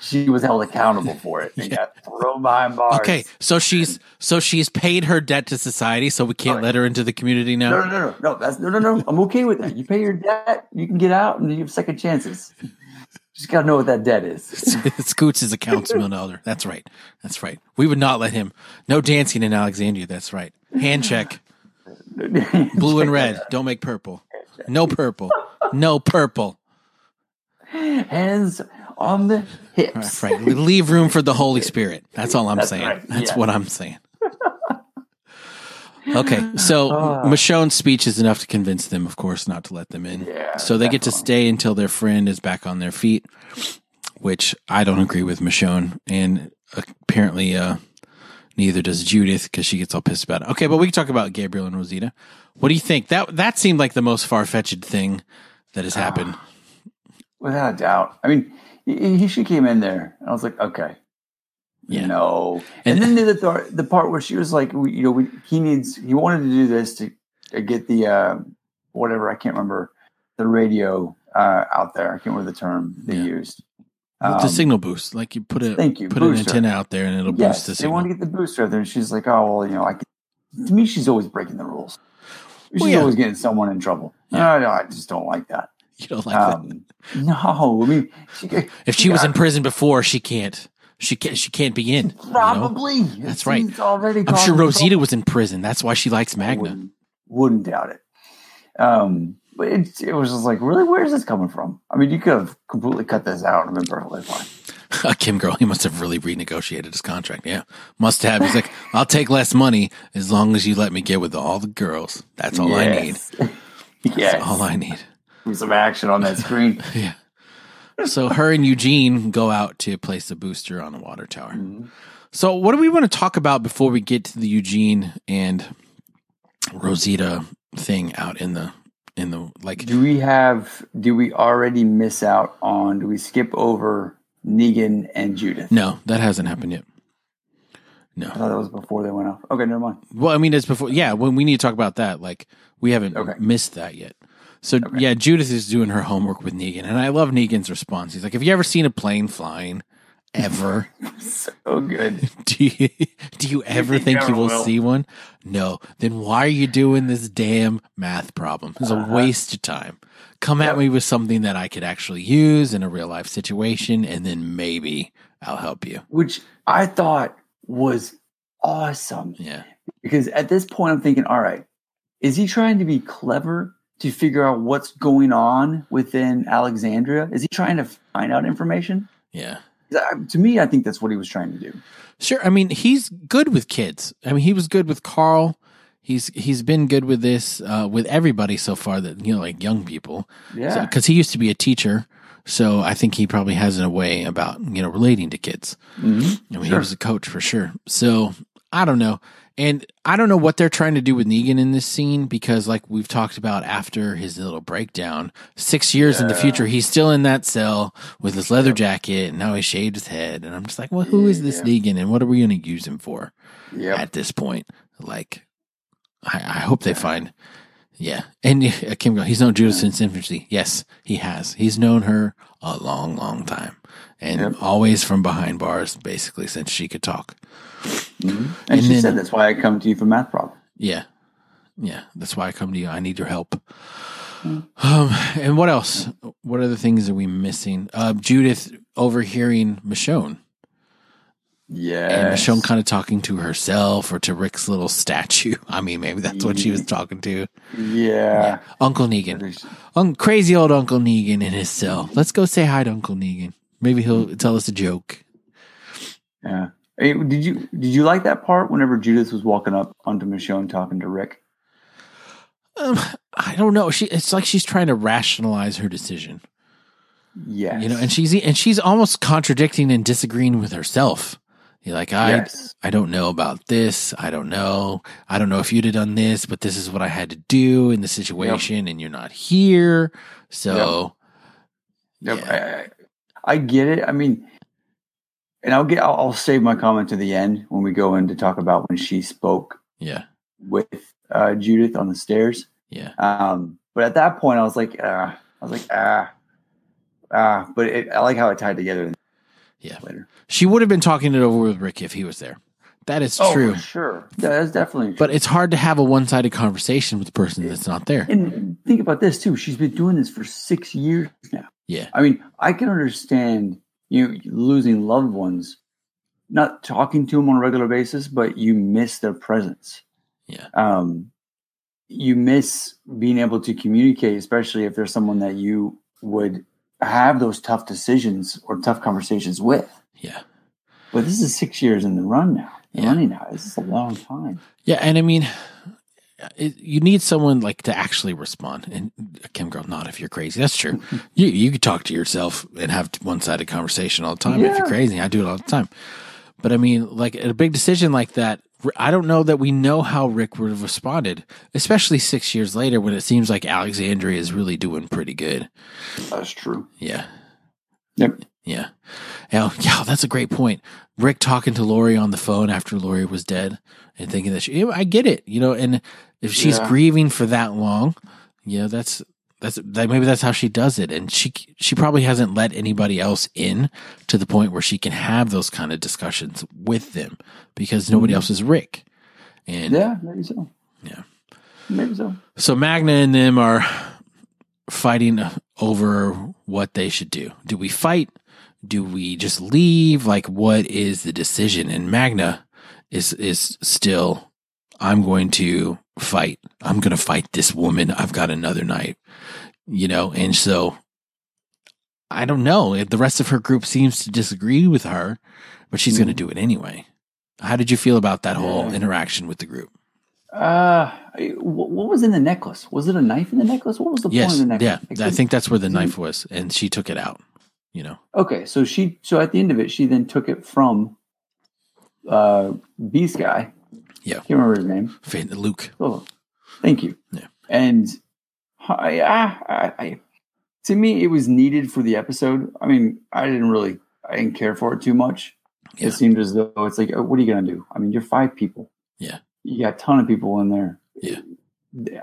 she was held accountable for it and got thrown behind bars. Okay, so she's so she's paid her debt to society, so we can't Alright. let her into the community now. No, no, no, no, no. That's no, no, no. I'm okay with that. You pay your debt, you can get out, and you have second chances. Just gotta know what that debt is. Scoots is a councilman elder. That's right. That's right. We would not let him. No dancing in Alexandria. That's right. Hand check. Blue and red. Don't make purple. No purple. No purple. Hands on the hips. That's right. Leave room for the Holy Spirit. That's all I'm That's saying. right. That's Yeah. what I'm saying. Okay, so Ah. Michonne's speech is enough to convince them, of course, not to let them in. Yeah, so they get to stay until their friend is back on their feet, which I don't agree with Michonne, and apparently, uh, neither does Judith because she gets all pissed about it. Okay, but we can talk about Gabriel and Rosita. What do you think? That that seemed like the most far fetched thing that has happened. Without a doubt. I mean, he, he- she came in there, and I was like, okay. Yeah. know. And- And, then the, the the part where she was like, we, you know, we, he needs, he wanted to do this to, to get the, uh, whatever, I can't remember, the radio uh, out there. I can't remember the term they Yeah. used. With the Um, signal boost, like you put a thank you, put an antenna out there and it'll Yes, boost the signal. they want to get the booster out there. And she's like, oh, well, you know, I can, to me, she's always breaking the rules. She's Well, yeah. always getting someone in trouble. Yeah. No, no, I just don't like that. you don't like that. Um, no, I mean, she, If she was in prison before, she can't. She can't. She can't be in. you know? Probably. That's right. Already I'm sure Rosita trouble. was in prison. That's why she likes Magna. Wouldn't, wouldn't doubt it. Um, but it, it was just like, really, where's this coming from? I mean, you could have completely cut this out and been perfectly fine. Kim Girl, he must have really renegotiated his contract. Yeah, must have. He's like, I'll take less money as long as you let me get with all the girls. That's all I need. Yes. yes. That's all I need. Some action on that screen. Yeah. So her and Eugene go out to place a booster on a water tower. Mhm. So what do we want to talk about before we get to the Eugene and Rosita thing out in the in the like Do we have, do we already miss out on, do we skip over Negan and Judith? No, that hasn't happened yet. No. I thought that was before they went off. Okay, never mind. Well, I mean, it's before. Yeah, when we need to talk about that, like we haven't Okay. missed that yet. So yeah, Judith is doing her homework with Negan, and I love Negan's response. He's like, "Have you ever seen a plane flying? Ever? So good. do you do you ever think think you you will will? see one? No. Then why are you doing this damn math problem? It's a Uh-huh. waste of time. Come at me with something that I could actually use in a real life situation, and then maybe I'll help you. Which I thought was awesome. Yeah, because at this point I'm thinking, all right, is he trying to be clever to figure out what's going on within Alexandria? Is he trying to find out information? Yeah. To me, I think that's what he was trying to do. Sure. I mean, he's good with kids. I mean, he was good with Carl. He's he's been good with this uh, with everybody so far that you know, like young people. Yeah. Because he used to be a teacher, so I think he probably has in a way about you know relating to kids. Mhm. I mean, he was a coach for sure. So I don't know. And I don't know what they're trying to do with Negan in this scene because, like we've talked about after his little breakdown, six years in the future, he's still in that cell with his leather jacket and now he shaved his head. And I'm just like, well, who is this Yeah. Negan and what are we going to use him for Yep. at this point? Like, I, I hope they find, yeah. And uh, Kim, Go- he's known Judith since infancy. Yes, he has. He's known her a long, long time and Yep. always from behind bars, basically, since she could talk. Mhm. And, And she then- said that's why I come to you for math problem. Yeah. Yeah. That's why I come to you. I need your help. Hmm. Um, and what else? What other things are we missing? Uh, Judith overhearing Michonne Yeah. and Michonne kind of talking to herself or to Rick's little statue. I mean, maybe that's what she was talking to. Yeah. Uncle Negan. Un- crazy old Uncle Negan in his cell. Let's go say hi to Uncle Negan. Maybe he'll tell us a joke. Yeah. Did you did you like that part whenever Judith was walking up onto Michonne talking to Rick? Um, I don't know. She, it's like she's trying to rationalize her decision. Yes. you know and she's and she's almost contradicting and disagreeing with herself You're like i yes. i don't know about this i don't know i don't know if you'd have done this but this is what i had to do in the situation and you're not here so Yep. yeah. I, I, I get it. I mean, and I'll get I'll, I'll save my comment to the end when we go in to talk about when she spoke yeah with uh, Judith on the stairs. yeah Um, but at that point, I was like, uh, I was like, ah, ah. But it, I like how it tied together yeah later. she would have been talking it over with rick if he was there that is true Oh, for sure. Yeah, that's definitely. but it's hard to have a one-sided conversation with a person that's not there and think about this too. She's been doing this for six years now. yeah I mean, I can understand you losing loved ones, not talking to them on a regular basis, but you miss their presence. Yeah. Um, you miss being able to communicate, especially if there's someone that you would have those tough decisions or tough conversations with. yeah But this is six years in the run now. Yeah. running now. This is a long time. Yeah, and I mean, Uh, it, you need someone like to actually respond. And uh, Kim Girl, not if you're crazy. That's true. you you could talk to yourself and have one sided conversation all the time if you're crazy. I do it all the time. But I mean, like a big decision like that, I don't know that we know how Rick would have responded, especially six years later when it seems like Alexandria is really doing pretty good. That's true. Yeah. Yep. Yeah. Yeah, yeah, that's a great point. Rick talking to Lori on the phone after Lori was dead and thinking that she, I get it, you know, and if she's Yeah. grieving for that long, you know, that's, that's, that maybe that's how she does it. And she, she probably hasn't let anybody else in to the point where she can have those kind of discussions with them because nobody mm-hmm. else is Rick. And Yeah, maybe so. Yeah. Maybe so. so Magna and them are fighting over what they should do. Do we fight? Do we just leave? Like, what is the decision? And Magna is is still. I'm going to fight. I'm going to fight this woman. I've got another night, you know. And so, I don't know. The rest of her group seems to disagree with her, but she's going to do it anyway. How did you feel about that whole interaction with the group? Uh, what, was in the necklace? Was it a knife in the necklace? What was the point of the necklace? yeah. I couldn't- think that's where the knife was, and she took it out. You know, Okay, so she so at the end of it, she then took it from uh Beast guy. Yeah. can't remember his name. Fa- Luke. Oh, thank you. Yeah. And I, I, I, to me, it was needed for the episode. I mean, I didn't really, I didn't care for it too much. Yeah. It seemed as though it's like, oh, what are you gonna do? I mean, you're five people. Yeah. you got a ton of people in there. Yeah.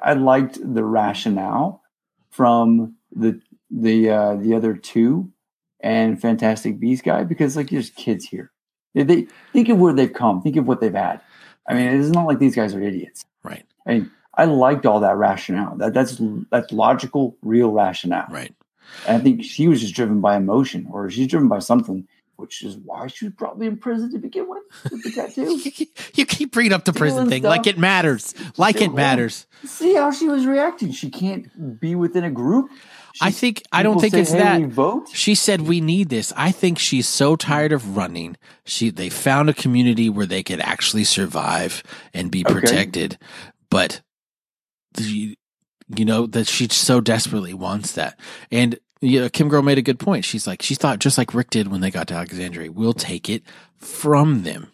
I liked the rationale from the the uh, the other two and Fantastic Beast guy because like there's kids here. They, they think of where they've come. Think of what they've had. I mean, it's not like these guys are idiots. Right. I mean, I liked all that rationale. That that's that's logical, real rationale. Right. And I think she was just driven by emotion, or she's driven by something which is why she was probably in prison to begin with with the tattoo. you keep bringing up the prison thing stuff. like it matters. Like it matters. See how she was reacting. She can't be within a group. I think I don't think say, it's "Hey, that. vote. She said we need this. I think she's so tired of running. She they found a community where they could actually survive and be Okay. protected. But the, you know that she so desperately wants that. And you know, Kim Girl made a good point. She's like she thought just like Rick did when they got to Alexandria. We'll take it from them.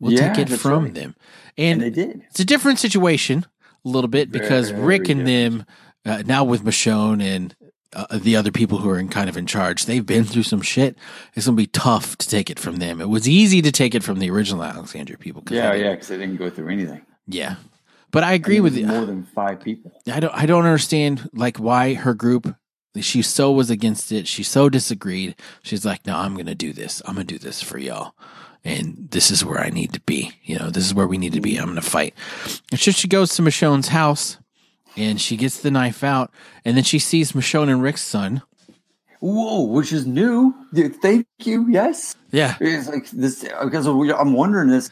We'll Yeah, take it from right. them. And And, they did. it's a different situation a little bit because Very Rick and them uh, now with Michonne and uh, the other people who are in kind of in charge, they've been through some shit. It's gonna be tough to take it from them. It was easy to take it from the original Alexandria people. 'cause Yeah, yeah, because they didn't go through anything. yeah. But I agree And with it you. more than five people. I don't. I don't understand like why her group. She so was against it. She so disagreed. She's like, no, I'm gonna do this. I'm gonna do this for y'all. And this is where I need to be. You know, this is where we need to be. I'm gonna fight. And so she goes to Michonne's house, and she gets the knife out, and then she sees Michonne and Rick's son. Whoa, which is new. Thank you. Yes. Yeah, It's like this because I'm wondering this.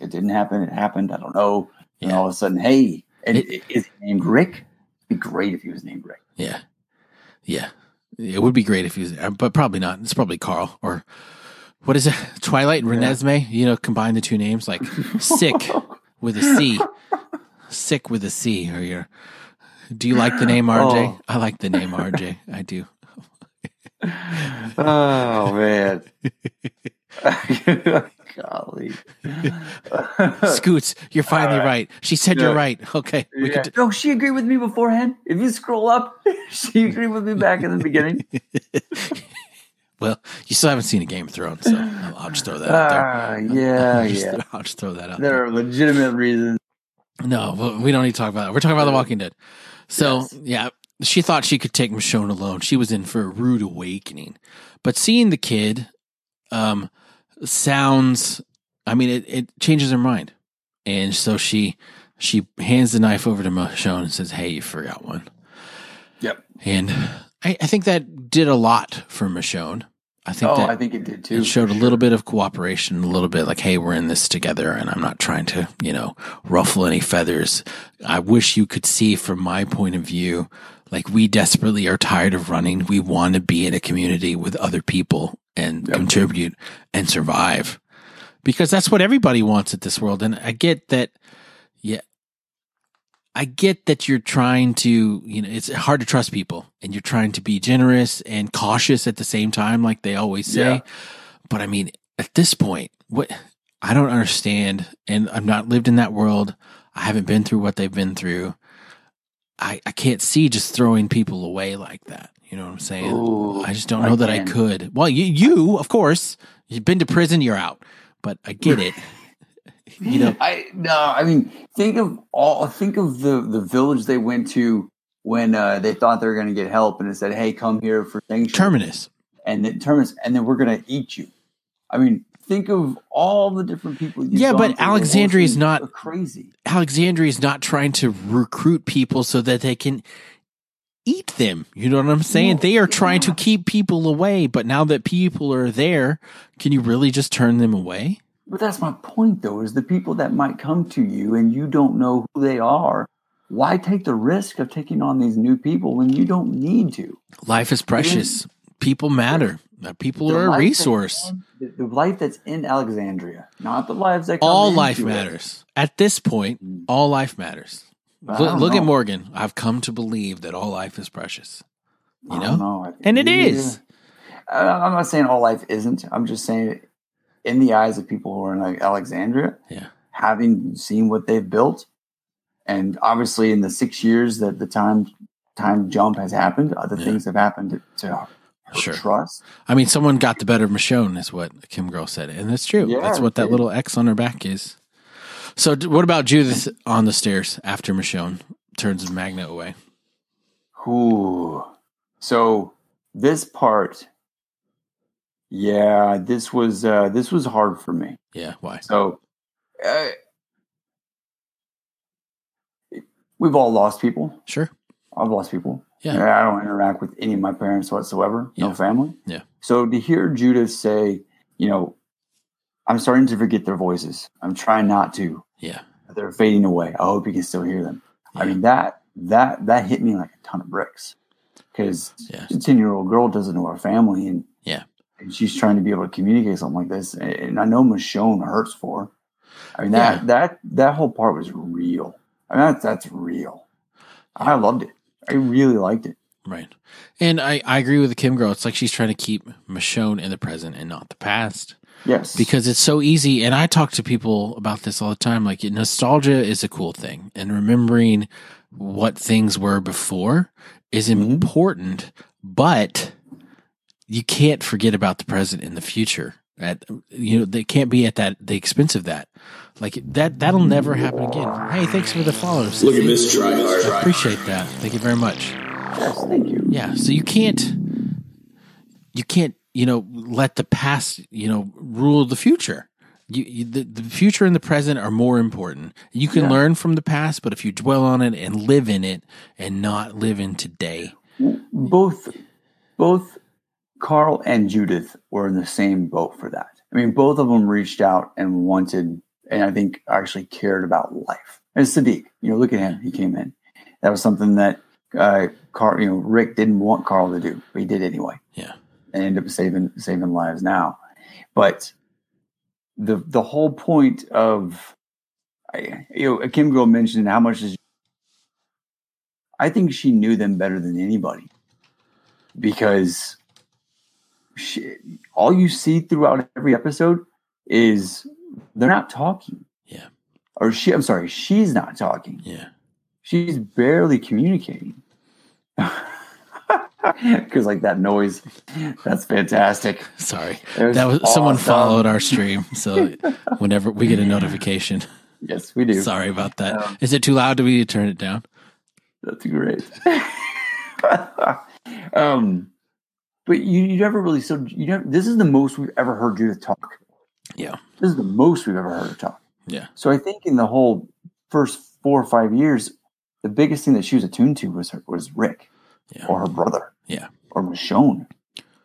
It didn't happen. It happened. I don't know. And all of a sudden, hey, and It- is he named Rick? It'd be great if he was named Rick. yeah, yeah. It would be great if he was, but probably not. It's probably Carl or what is it? Twilight and Renesmee. You know, combine the two names like sick with a C. Sick with a C. Or you're. Do you like the name RJ? Oh. I like the name RJ. I do. Oh man. Golly. Scoots, you're finally All right. right. She said you're right. Okay, we Yeah. can. No, she agreed with me beforehand. If you scroll up, she agreed with me back in the beginning. Well, you still haven't seen a Game of Thrones, so I'll, I'll just throw that out there. Ah, yeah, I'll just, yeah. I'll just throw that out There there. are legitimate reasons. No, we don't need to talk about it. We're talking about The Walking Dead. So, Yes. yeah, she thought she could take Michonne alone. She was in for a rude awakening. But seeing the kid um, sounds, I mean, it, it changes her mind. And so she she hands the knife over to Michonne and says, Hey, you forgot one. Yep. And I, I think that did a lot for Michonne. I think Oh, that I think it did too. it showed a little bit of cooperation, a little bit like, hey, we're in this together and I'm not trying to, you know, ruffle any feathers. I wish you could see from my point of view, like we desperately are tired of running. We want to be in a community with other people and Yep. contribute and survive because that's what everybody wants at this world. And I get that. Yeah. I get that you're trying to, you know, it's hard to trust people and you're trying to be generous and cautious at the same time, like they always say. Yeah. But I mean, at this point, what I don't understand, and I've not lived in that world. I haven't been through what they've been through. I, I can't see just throwing people away like that. You know what I'm saying? Ooh, I just don't I know that I could. Well, you, you, of course, you've been to prison, you're out. But I get it. you know, I no, I mean, think of all. Think of the the village they went to when uh, they thought they were going to get help, and it said, "Hey, come here for sanctuary." Terminus. and then terminus, and then we're going to eat you. I mean, think of all the different people. Yeah, but. Alexandria is not- crazy. Alexandria is not trying to recruit people so that they can eat them. You know what I'm saying? No, they are trying to keep people away, but now that people are there, can you really just turn them away? But that's my point, though, is the people that might come to you and you don't know who they are. Why take the risk of taking on these new people when you don't need to? Life is precious. People matter. Uh, People The are a resource. in- The, life that's in Alexandria, not the lives that come All life it. matters. At this point, all life matters. Look, at. Morgan. I've come to believe that all life is precious. You know? know. And it maybe is. I'm not saying all life isn't. I'm just saying, in the eyes of people who are in like Alexandria, Yeah. having seen what they've built, and obviously in the six years that the time time jump has happened, other Yeah. things have happened to, to her Sure. trust. I mean, someone got the better of Michonne, is what Kim Girl said, and that's true. Yeah, that's what that little X on her back is. So, what about Judith on the stairs after Michonne turns Magna away? Ooh. So this part, yeah, this was uh, this was hard for me. Yeah, why? So, uh, we've all lost people. Sure. I've lost people. Yeah. I don't interact with any of my parents whatsoever. Yeah. No family. Yeah. So to hear Judith say, you know, I'm starting to forget their voices. I'm trying not to. Yeah. They're fading away. I hope you can still hear them. I mean that that that hit me like a ton of bricks because Yeah. a ten year old girl doesn't know her family and Yeah. And she's trying to be able to communicate something like this. And, I know Michonne hurts for. her. I mean that Yeah. that that whole part was real. I mean that's that's real. I loved it. I really liked it. Right. And I, I agree with the Kim girl. It's like she's trying to keep Michonne in the present and not the past Yes, because it's so easy. And I talk to people about this all the time. Like nostalgia is a cool thing and remembering what things were before is Mhm. important, but you can't forget about the present and the future. At you know, they can't be at that the expense of that. Like that that'll never happen again. Hey, thanks for the follows. Look at this tryhard. I appreciate that. Thank you very much. yes, thank you. Yeah. So you can't, you can't, you know, let the past, you know, rule the future. You, you the, the future and the present are more important. You can Yeah. learn from the past, but if you dwell on it and live in it and not live in today, both both Carl and Judith were in the same boat for that. I mean, both of them reached out and wanted, and I think actually cared about life. And Siddiq, you know, look at him; he came in. That was something that uh, Carl, you know, Rick didn't want Carl to do, but he did anyway, yeah, and ended up saving saving lives now. But the the whole point of, you know, Kim Girl mentioned how much is. I think she knew them better than anybody because she, all you see throughout every episode is they're not talking. Yeah. Or she, I'm sorry, she's not talking. yeah, She's barely communicating. Because like that noise, that's fantastic. sorry. Was That was someone followed our stream. So whenever we get a notification, Yes, we do. sorry about that. Um, Is it too loud? Do we turn it down? That's great. um, but you, you never really so you never. This is the most we've ever heard Judith talk. Yeah, This is the most we've ever heard her talk. yeah, So I think in the whole first four or five years, the biggest thing that she was attuned to was her, was Rick yeah, or her brother yeah, or Michonne.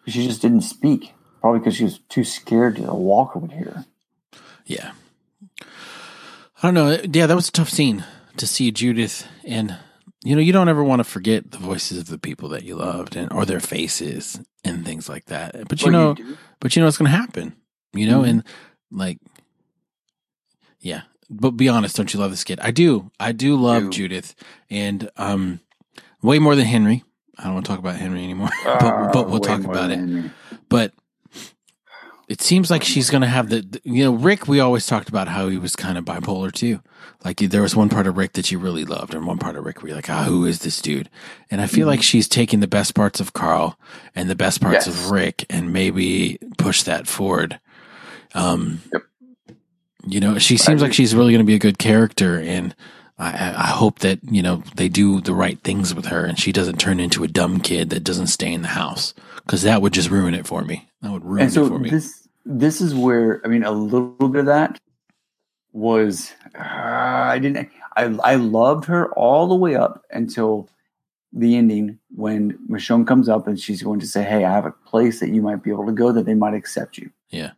She just didn't speak, probably because she was too scared that a walker would hear yeah. I don't know. Yeah, that was a tough scene to see Judith and you know, you don't ever want to forget the voices of the people that you loved and or their faces and things like that. But you Well, know, do. but you know what's going to happen, you know, Mhm. and like, yeah. But be honest, don't you love this kid? I do. I do love. Judith, and um, way more than Henry. I don't want to talk about Henry anymore, but Ah, but we'll way talk about it. Henry. But it seems like she's going to have the, you know, Rick. We always talked about how he was kind of bipolar too. Like there was one part of Rick that you really loved, and one part of Rick where you're like, ah, who is this dude? And I feel like she's taking the best parts of Carl and the best parts Yes. of Rick, and maybe push that forward. Um, Yep. you know, she seems like she's really going to be a good character, and I, I hope that you know they do the right things with her, and she doesn't turn into a dumb kid that doesn't stay in the house because that would just ruin it for me. That would ruin and it for me. this this is where I mean a little bit of that was uh, I didn't I I loved her all the way up until the ending when Michonne comes up and she's going to say, "Hey, I have a place that you might be able to go that they might accept you." Yeah.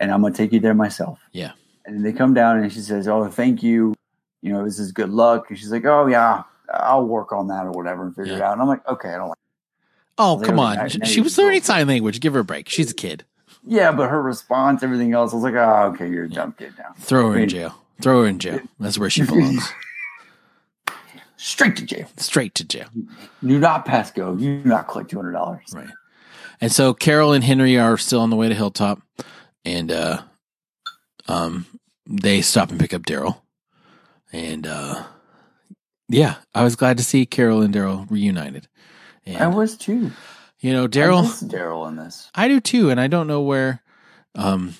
and I'm going to take you there myself. Yeah. and they come down and she says, "Oh, thank you." You know, this is good luck. And she's like, "Oh yeah, I'll work on that or whatever and figure it out." And I'm like, "Okay, I don't like." Oh, come on. She- now she you was learning sign language. Give her a break. She's a kid. Yeah, but her response, everything else, I was like, "Oh, okay, you're a dumb kid now." Throw her in mean- jail. Throw her in jail. That's where she belongs. Straight to jail. Straight to jail. Do not pass go. You do not collect two hundred dollars. Right. And so Carol and Henry are still on the way to Hilltop, and uh, um, they stop and pick up Daryl, and uh, yeah, I was glad to see Carol and Daryl reunited. And, I was too. You know, Daryl, Daryl in this. I do too, and I don't know where, um,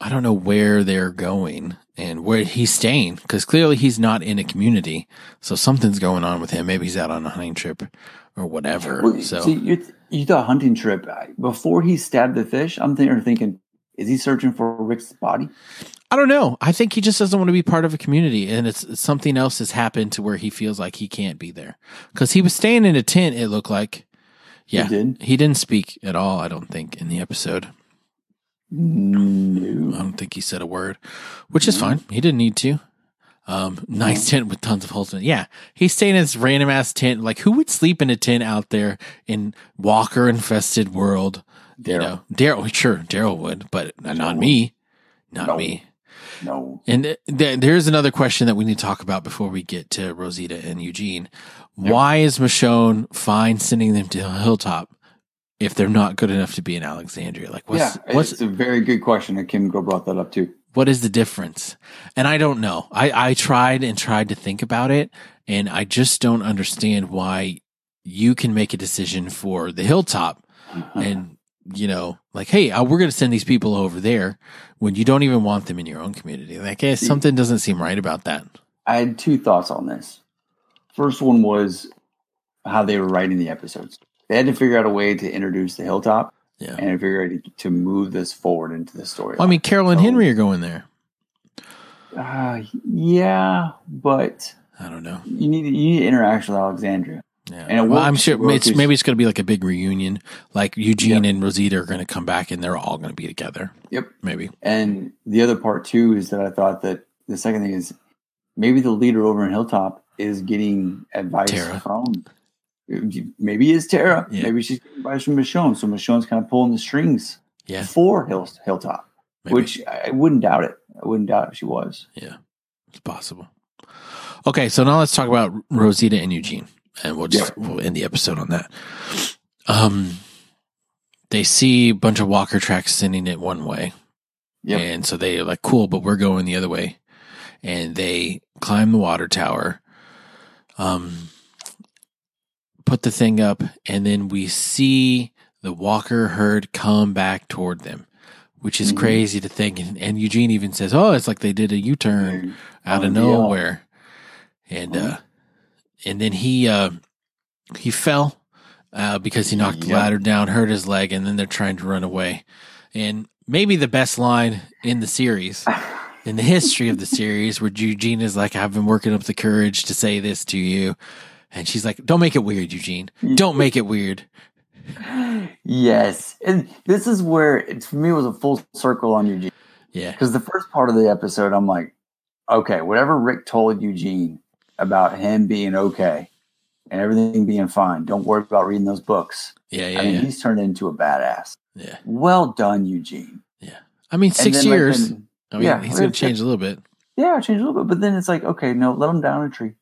I don't know where they're going and where he's staying because clearly he's not in a community, so something's going on with him. Maybe he's out on a hunting trip or whatever. Well, so See, you, you thought hunting trip before he stabbed the fish. I'm thinking, thinking, is he searching for Rick's body? I don't know. I think he just doesn't want to be part of a community, and it's, it's something else has happened to where he feels like he can't be there because he was staying in a tent. It looked like, yeah, did? he didn't speak at all. I don't think in the episode. No, I don't think he said a word, which is No. fine. He didn't need to. Um, nice tent with tons of holes in it. Yeah, he's staying in this random ass tent. Like, who would sleep in a tent out there in Walker infested world? You Daryl. know, Daryl. Sure, Daryl would, but not me. Not No. me. No. And th- th- there's another question that we need to talk about before we get to Rosita and Eugene. Why is Michonne fine sending them to Hilltop if they're not good enough to be in Alexandria? Like, what's yeah, what's it's a very good question. And Kim Go brought that up too. what is the difference? And I don't know. I, I tried and tried to think about it, and I just don't understand why you can make a decision for the hilltop mm-hmm. and, you know, like, hey, uh, we're going to send these people over there when you don't even want them in your own community. Like, eh, something doesn't seem right about that. I had two thoughts on this. First one was how they were writing the episodes. They had to figure out a way to introduce the hilltop Yeah. and figure out to, to move this forward into the story. Well, I mean, Carol and So- Henry are going there. uh, yeah, but I don't know. you need you need to interact with Alexandria. Yeah. And well, I'm sure it's, maybe it's going to be like a big reunion. Like Eugene Yep. and Rosita are going to come back and they're all going to be together. Yep. Maybe. And the other part too is that I thought that the second thing is maybe the leader over in Hilltop is getting advice Tara. from maybe it's Tara. Yeah. Maybe she's getting advice from Michonne. So Michonne's kind of pulling the strings Yeah. for Hill, Hilltop, Maybe. which I wouldn't doubt it. I wouldn't doubt if she was. Yeah. It's possible. Okay, so now let's talk about Rosita and Eugene, and we'll just Yeah. we'll end the episode on that. Um, they see a bunch of walker tracks sending it one way, Yep. and so they're like, "Cool," but we're going the other way, and they climb the water tower, um, put the thing up, and then we see the walker herd come back toward them. Which is Mhm. crazy to think, and, and Eugene even says, "Oh, it's like they did a U-turn." out of Oh, nowhere. And uh and then he uh he fell uh because he knocked the Yep. ladder down, hurt his leg, and then they're trying to run away. And maybe the best line in the series, in the history of the series, where Eugene is like, I've been working up the courage to say this to you. And she's like, Don't make it weird, Eugene. Don't make it weird. yes. And this is where it, for me, it was a full circle on Eugene. Yeah. Because the first part of the episode, I'm like, okay, whatever Rick told Eugene about him being okay and everything being fine, don't worry about reading those books. Yeah, yeah, I mean, yeah. he's turned into a badass. Yeah. Well done, Eugene. Yeah. I mean, six then, like, years. then- I mean, yeah, he's gonna change a little bit. yeah, change a little bit, but then it's like, okay, no, let him down a tree.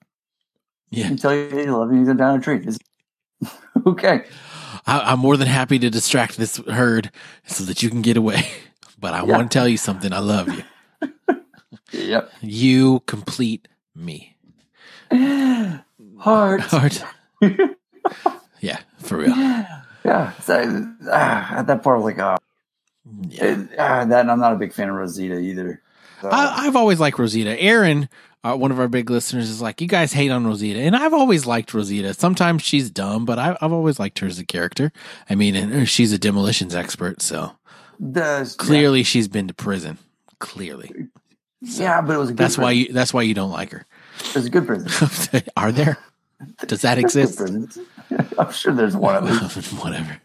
Yeah. Tell you he loves you, he's down a tree. It's- okay. I, I'm more than happy to distract this herd so that you can get away. But I Yeah. want to tell you something. I love you. Yep. You complete me. Heart. Heart. yeah, for real. yeah. So, at that part, I was like, oh, Yeah. it- ah, that, and I'm not a big fan of Rosita either. So, I, I've always liked Rosita. Aaron, uh, one of our big listeners, is like, you guys hate on Rosita. And I've always liked Rosita. Sometimes she's dumb, but I, I've always liked her as a character. I mean, and she's a demolitions expert. So the, clearly she's been to prison. Clearly. Yeah, yeah, but it was a good That's why you, that's why you don't like her. A good prison. Are there? Does that There's exist? prisons. I'm sure there's one at least. Whatever.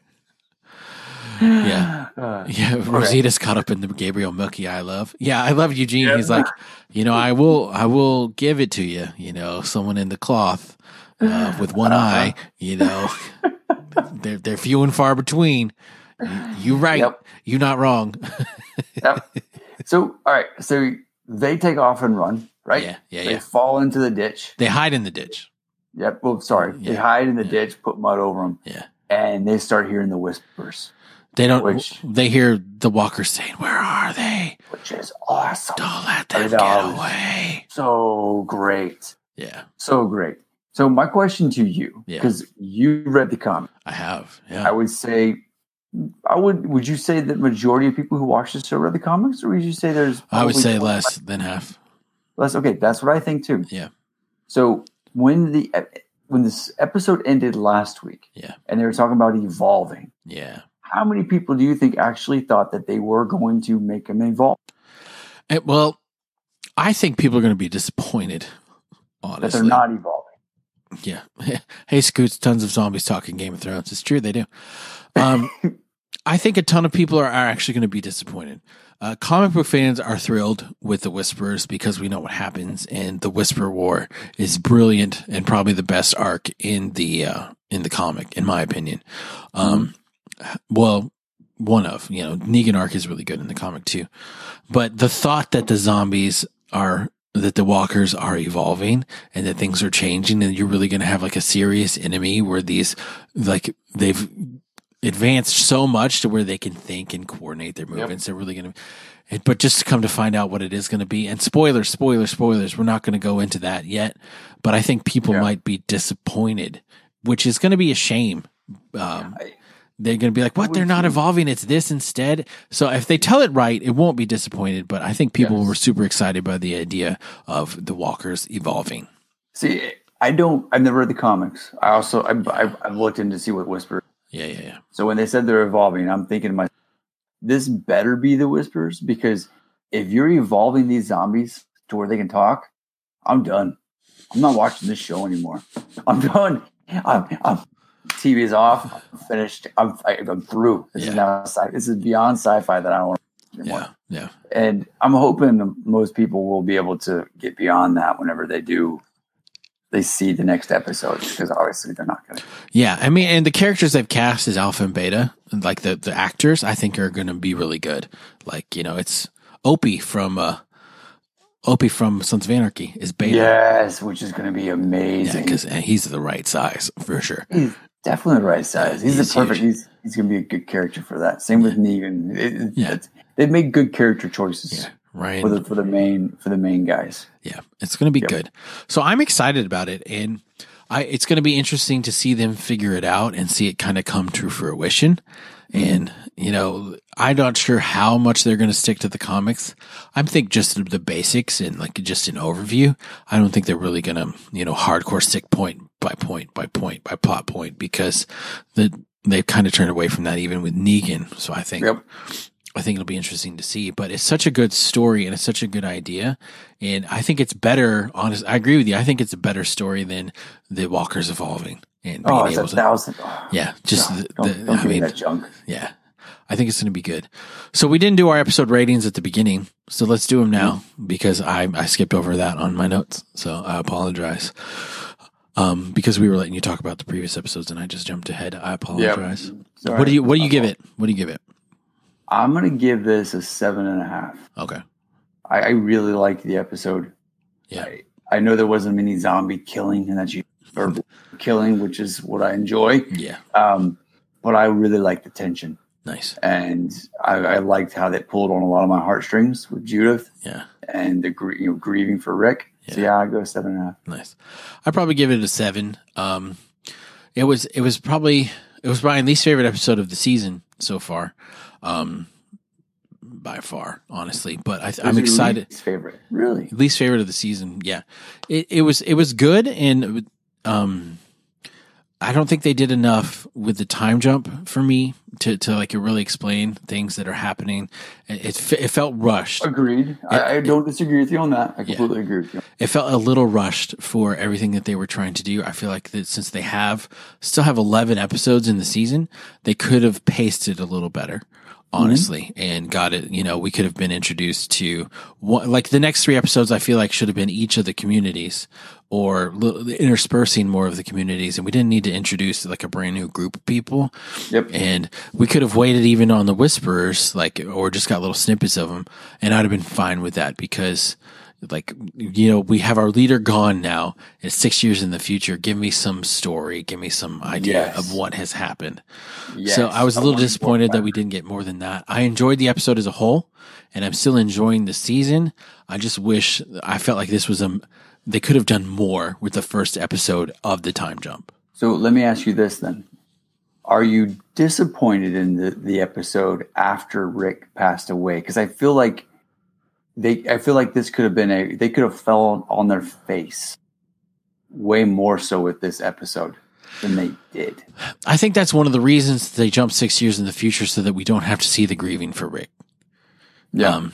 Yeah. Uh, Yeah, Rosita's caught up in the Gabriel Milky I love. Yeah, I love Eugene. Yeah. He's like, you know, I will, I will give it to you. You know, someone in the cloth uh, with one Uh-huh. eye. You know, they're they're few and far between. You, you right. Yep. You not wrong. yep. So, all right. So they take off and run, right? Yeah, yeah, They yeah. fall into the ditch. They hide in the ditch. Yep. Well, sorry. They hide in the Yeah. ditch, put mud over them, Yeah. and they start hearing the whispers, They don't. Which- they hear the walkers saying, "Where are they? which is awesome. Don't let them get away." So great. Yeah, So great. So my question to you, Yeah. because you read the comic, I have. Yeah. I would say, I would. Would you say that majority of people who watch this show read the comics, or would you say there's? I would say 20 less than half. Less. Okay, that's what I think too. Yeah. So when the when this episode ended last week, Yeah. and they were talking about evolving, Yeah. how many people do you think actually thought that they were going to make him evolve? Eh, well, I think people are going to be disappointed. Honestly, That they're not evolving. Yeah. hey, Scoots, tons of zombies talking Game of Thrones. It's true, they do. Um, I think a ton of people are, are actually going to be disappointed. Uh, comic book fans are thrilled with the Whisperers because we know what happens, and the Whisper War is brilliant and probably the best arc in the uh, in the comic, in my opinion. Um, well, one of you know Negan arc is really good in the comic too, but the thought that the zombies are that the walkers are evolving and that things are changing and you're really going to have like a serious enemy where these like they've advanced so much to where they can think and coordinate their movements they're really going to but just to come to find out what it is going to be and spoilers spoilers spoilers we're not going to go into that yet but i think people Yeah. might be disappointed which is going to be a shame um, I- they're going to be like, what? They're not evolving. It's this instead. So if they tell it right, it won't be disappointed. But I think people Yes. were super excited by the idea of the walkers evolving. See, I don't. I've never read the comics. I also I've, I've, I've looked in to see what Whisper. Yeah, yeah, yeah. So when they said they're evolving, I'm thinking to myself, this better be the Whispers because if you're evolving these zombies to where they can talk, I'm done. I'm not watching this show anymore. I'm done. I'm, I'm TV is off. I'm finished. I'm I, I'm through. This Yeah. is now sci- this is beyond sci-fi that I don't want anymore. Yeah, yeah. And I'm hoping most people will be able to get beyond that whenever they do. They see the next episode because obviously they're not going to. Yeah, I mean, and the characters they've cast as Alpha and Beta, like the the actors, I think are going to be really good. Like you know, it's Opie from uh, Opie from Sons of Anarchy is Beta. Yes, which is going to be amazing. because he's the right size for sure. He's definitely the right size. He's, He's the perfect. huge. He's he's going to be a good character for that. Same with Negan. It- Yeah. they've made good character choices Yeah, Ryan. for the for the main for the main guys. Yeah, it's going to be Yep. good. So I'm excited about it, and I it's going to be interesting to see them figure it out and see it kind of come to fruition. And you know, I'm not sure how much they're going to stick to the comics. I'm think just the basics and like just an overview. I don't think they're really going to you know hardcore stick point by point by point by plot point because the they've kind of turned away from that even with Negan. So I think Yep. I think it'll be interesting to see. But it's such a good story and it's such a good idea. And I think it's better, honest. I agree with you. I think it's a better story than the Walkers evolving and being Oh, it's a able to. thousand. oh, Yeah, just God, the, don't, the, don't I mean, that junk. yeah. I think it's going to be good. So we didn't do our episode ratings at the beginning. So let's do them now because I, I skipped over that on my notes. So I apologize. Um, because we were letting you talk about the previous episodes and I just jumped ahead. I apologize. Sorry. What do you, what do you give it? What do you give it? I'm going to give this a seven and a half. Okay. I, I really liked the episode. Yeah. I, I know there wasn't many zombie killing, and that you or killing, which is what I enjoy. Yeah. Um, but I really liked the tension, Nice. and I, I liked how they pulled on a lot of my heartstrings with Judith Yeah. and the gr- you know, grieving for Rick. So Yeah. yeah, I go seven and a half. Nice. I'd probably give it a seven. Um, it was it was probably it was my least favorite episode of the season so far, um, by far, honestly. But I, I'm excited. least favorite, really. Least favorite of the season, yeah. It it was it was good, and um, I don't think they did enough with the time jump for me to to like really explain things that are happening. It it, felt rushed. Agreed. I, I don't disagree with you on that. I Yeah. completely agree with you. it felt a little rushed for everything that they were trying to do. I feel like that since they have still have 11 episodes in the season, they could have paced it a little better, Mm-hmm. honestly, and got it, you know, we could have been introduced to one, like the next three episodes, I feel like should have been each of the communities or li- interspersing more of the communities. And we didn't need to introduce like a brand new group of people. Yep. And we could have waited even on the whisperers, like, or just got little snippets of them. And I'd have been fine with that because, like, you know, we have our leader gone now. It's six years in the future. Give me some story. Give me some idea Yes. of what has happened. Yes. So I was a little disappointed that we didn't get more than that. I enjoyed the episode as a whole and I'm still enjoying the season. I just wish I felt like this was a, they could have done more with the first episode of the time jump. So let me ask you this then. Are you disappointed in the, the episode after Rick passed away? Because I feel like they I feel like this could have been a they could have fell on their face way more so with this episode than they did. I think that's one of the reasons they jumped six years in the future so that we don't have to see the grieving for Rick. Um,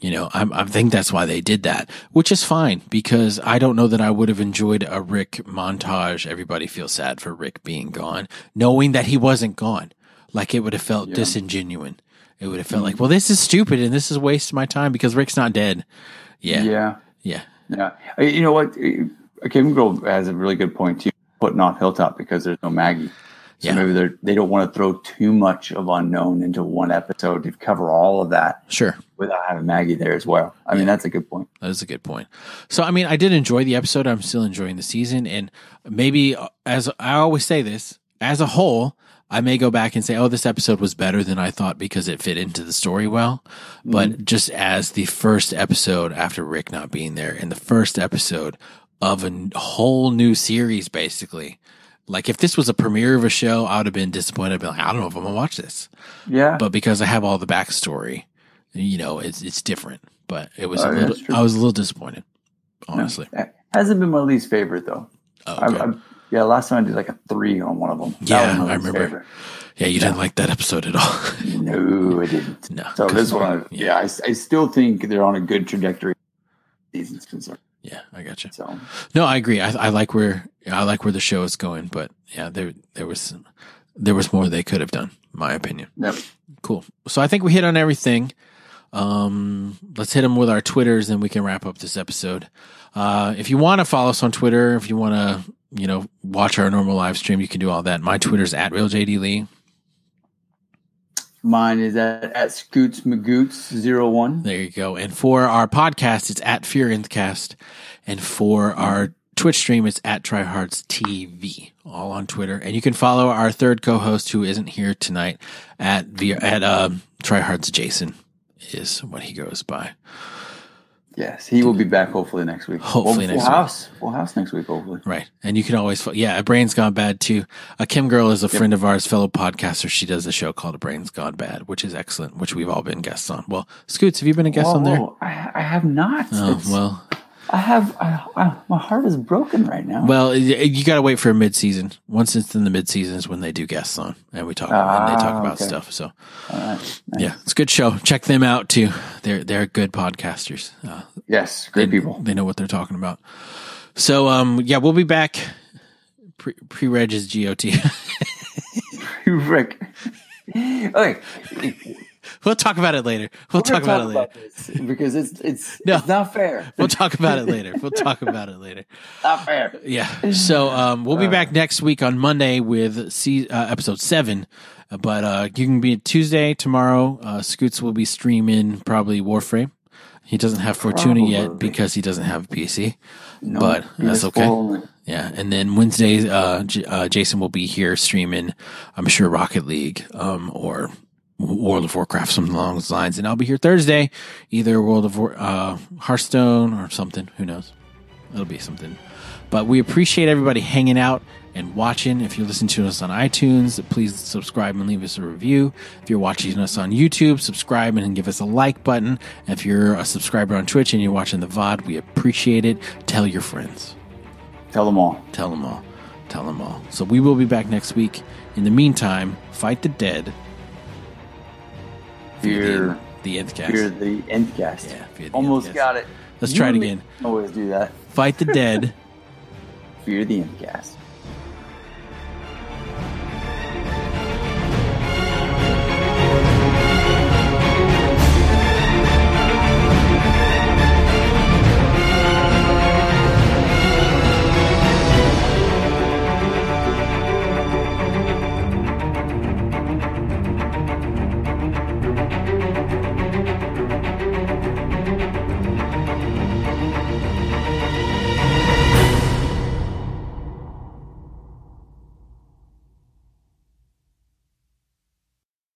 You know, I'm, I think that's why they did that, which is fine because I don't know that I would have enjoyed a Rick montage. Everybody feels sad for Rick being gone, knowing that he wasn't gone. Like it would have felt Yeah. disingenuine. It would have felt like, well, this is stupid and this is wasting my time because Rick's not dead. Yeah. Yeah. Yeah. Yeah. Uh, You know what? Uh, Kim Girl has a really good point too, putting off Hilltop because there's no Maggie. So Yeah. maybe they're, they don't want to throw too much of unknown into one episode to cover all of that Sure. without having Maggie there as well. I mean, that's a good point. That is a good point. So, I mean, I did enjoy the episode. I'm still enjoying the season. And maybe, uh, as I always say this, as a whole, I may go back and say, oh, this episode was better than I thought because it fit into the story well. But mm-hmm. just as the first episode after Rick not being there and the first episode of a whole new series, basically. Like if this was a premiere of a show, I would have been disappointed. I'd be like, I don't know if I'm gonna watch this. Yeah. But because I have all the backstory, you know, it's it's different. But it was Oh, a little. I was a little disappointed, honestly. That hasn't been my least favorite though. Oh, I. I, yeah, last time I did like a three on one of them. That Yeah, I remember. favorite. yeah, you didn't like that episode at all. No, I didn't. no. So this one, yeah, I, I still think they're on a good trajectory. Season's concerned. Yeah, I got you. So No, I agree. I, I like where I like where the show is going, but yeah, there there was there was more they could have done, my opinion. yep. Cool. So I think we hit on everything. Um, let's hit them with our Twitters, and we can wrap up this episode. Uh, if you want to follow us on Twitter, if you want to, you know, watch our normal live stream, you can do all that. My Twitter's at realjdlee. Mine is at, at Scoots McGoots zero one. There you go. And for our podcast, it's at Fear Nthcast. And for our Twitch stream, it's at Trihards TV, all on Twitter. And you can follow our third co-host who isn't here tonight at via at um, Trihards Jason is what he goes by. Yes, he will be back hopefully next week. Hopefully well, next full week. house, full house next week. Hopefully. Right. And you can always, yeah, A Brain's Gone Bad too. A Kim Girl is a friend of ours, fellow podcaster. She does a show called A Brain's Gone Bad, which is excellent, which we've all been guests on. Well, Scoots, have you been a guest Whoa, on there? whoa, I, I have not. Oh, It's- well, I have. I, I, my heart is broken right now. well, you got to wait for a mid-season. Once it's in the mid-season is when they do guests on and we talk, and they talk Ah, about okay. stuff. So All right. yeah, it's a good show. Check them out too. They're, they're good podcasters. Uh, Yes, great they, people. They know what they're talking about. So, um, yeah, we'll be back. Pre, pre-reg is GOT. Rick. Okay, we'll talk about it later. We'll talk about it later. this because it's it's No. it's not fair. We'll talk about it later. We'll talk about it later. not fair. Yeah. So um, we'll be back next week on Monday with se- uh, episode seven. Uh, But uh, you can be Tuesday tomorrow. Uh, Scoots will be streaming probably Warframe. He doesn't have Fortuna yet because he doesn't have a PC. No, but that's okay. Yeah, and then Wednesday, uh, J- uh, Jason will be here streaming. I'm sure Rocket League, um, or World of Warcraft, something along those lines. And I'll be here Thursday, either World of War, uh, Hearthstone or something. Who knows? It'll be something. But we appreciate everybody hanging out and watching. If you're listening to us on iTunes, please subscribe and leave us a review. If you're watching us on YouTube, subscribe and give us a like button. If you're a subscriber on Twitch and you're watching the VOD, we appreciate it. Tell your friends. Tell them all. Tell them all. Tell them all. So we will be back next week. In the meantime, fight the dead. Fear, the, nth cast. fear the end cast. Yeah, fear the Almost Nthcast. got it. Let's You try it again. Always do that. Fight the dead. Fear the end cast.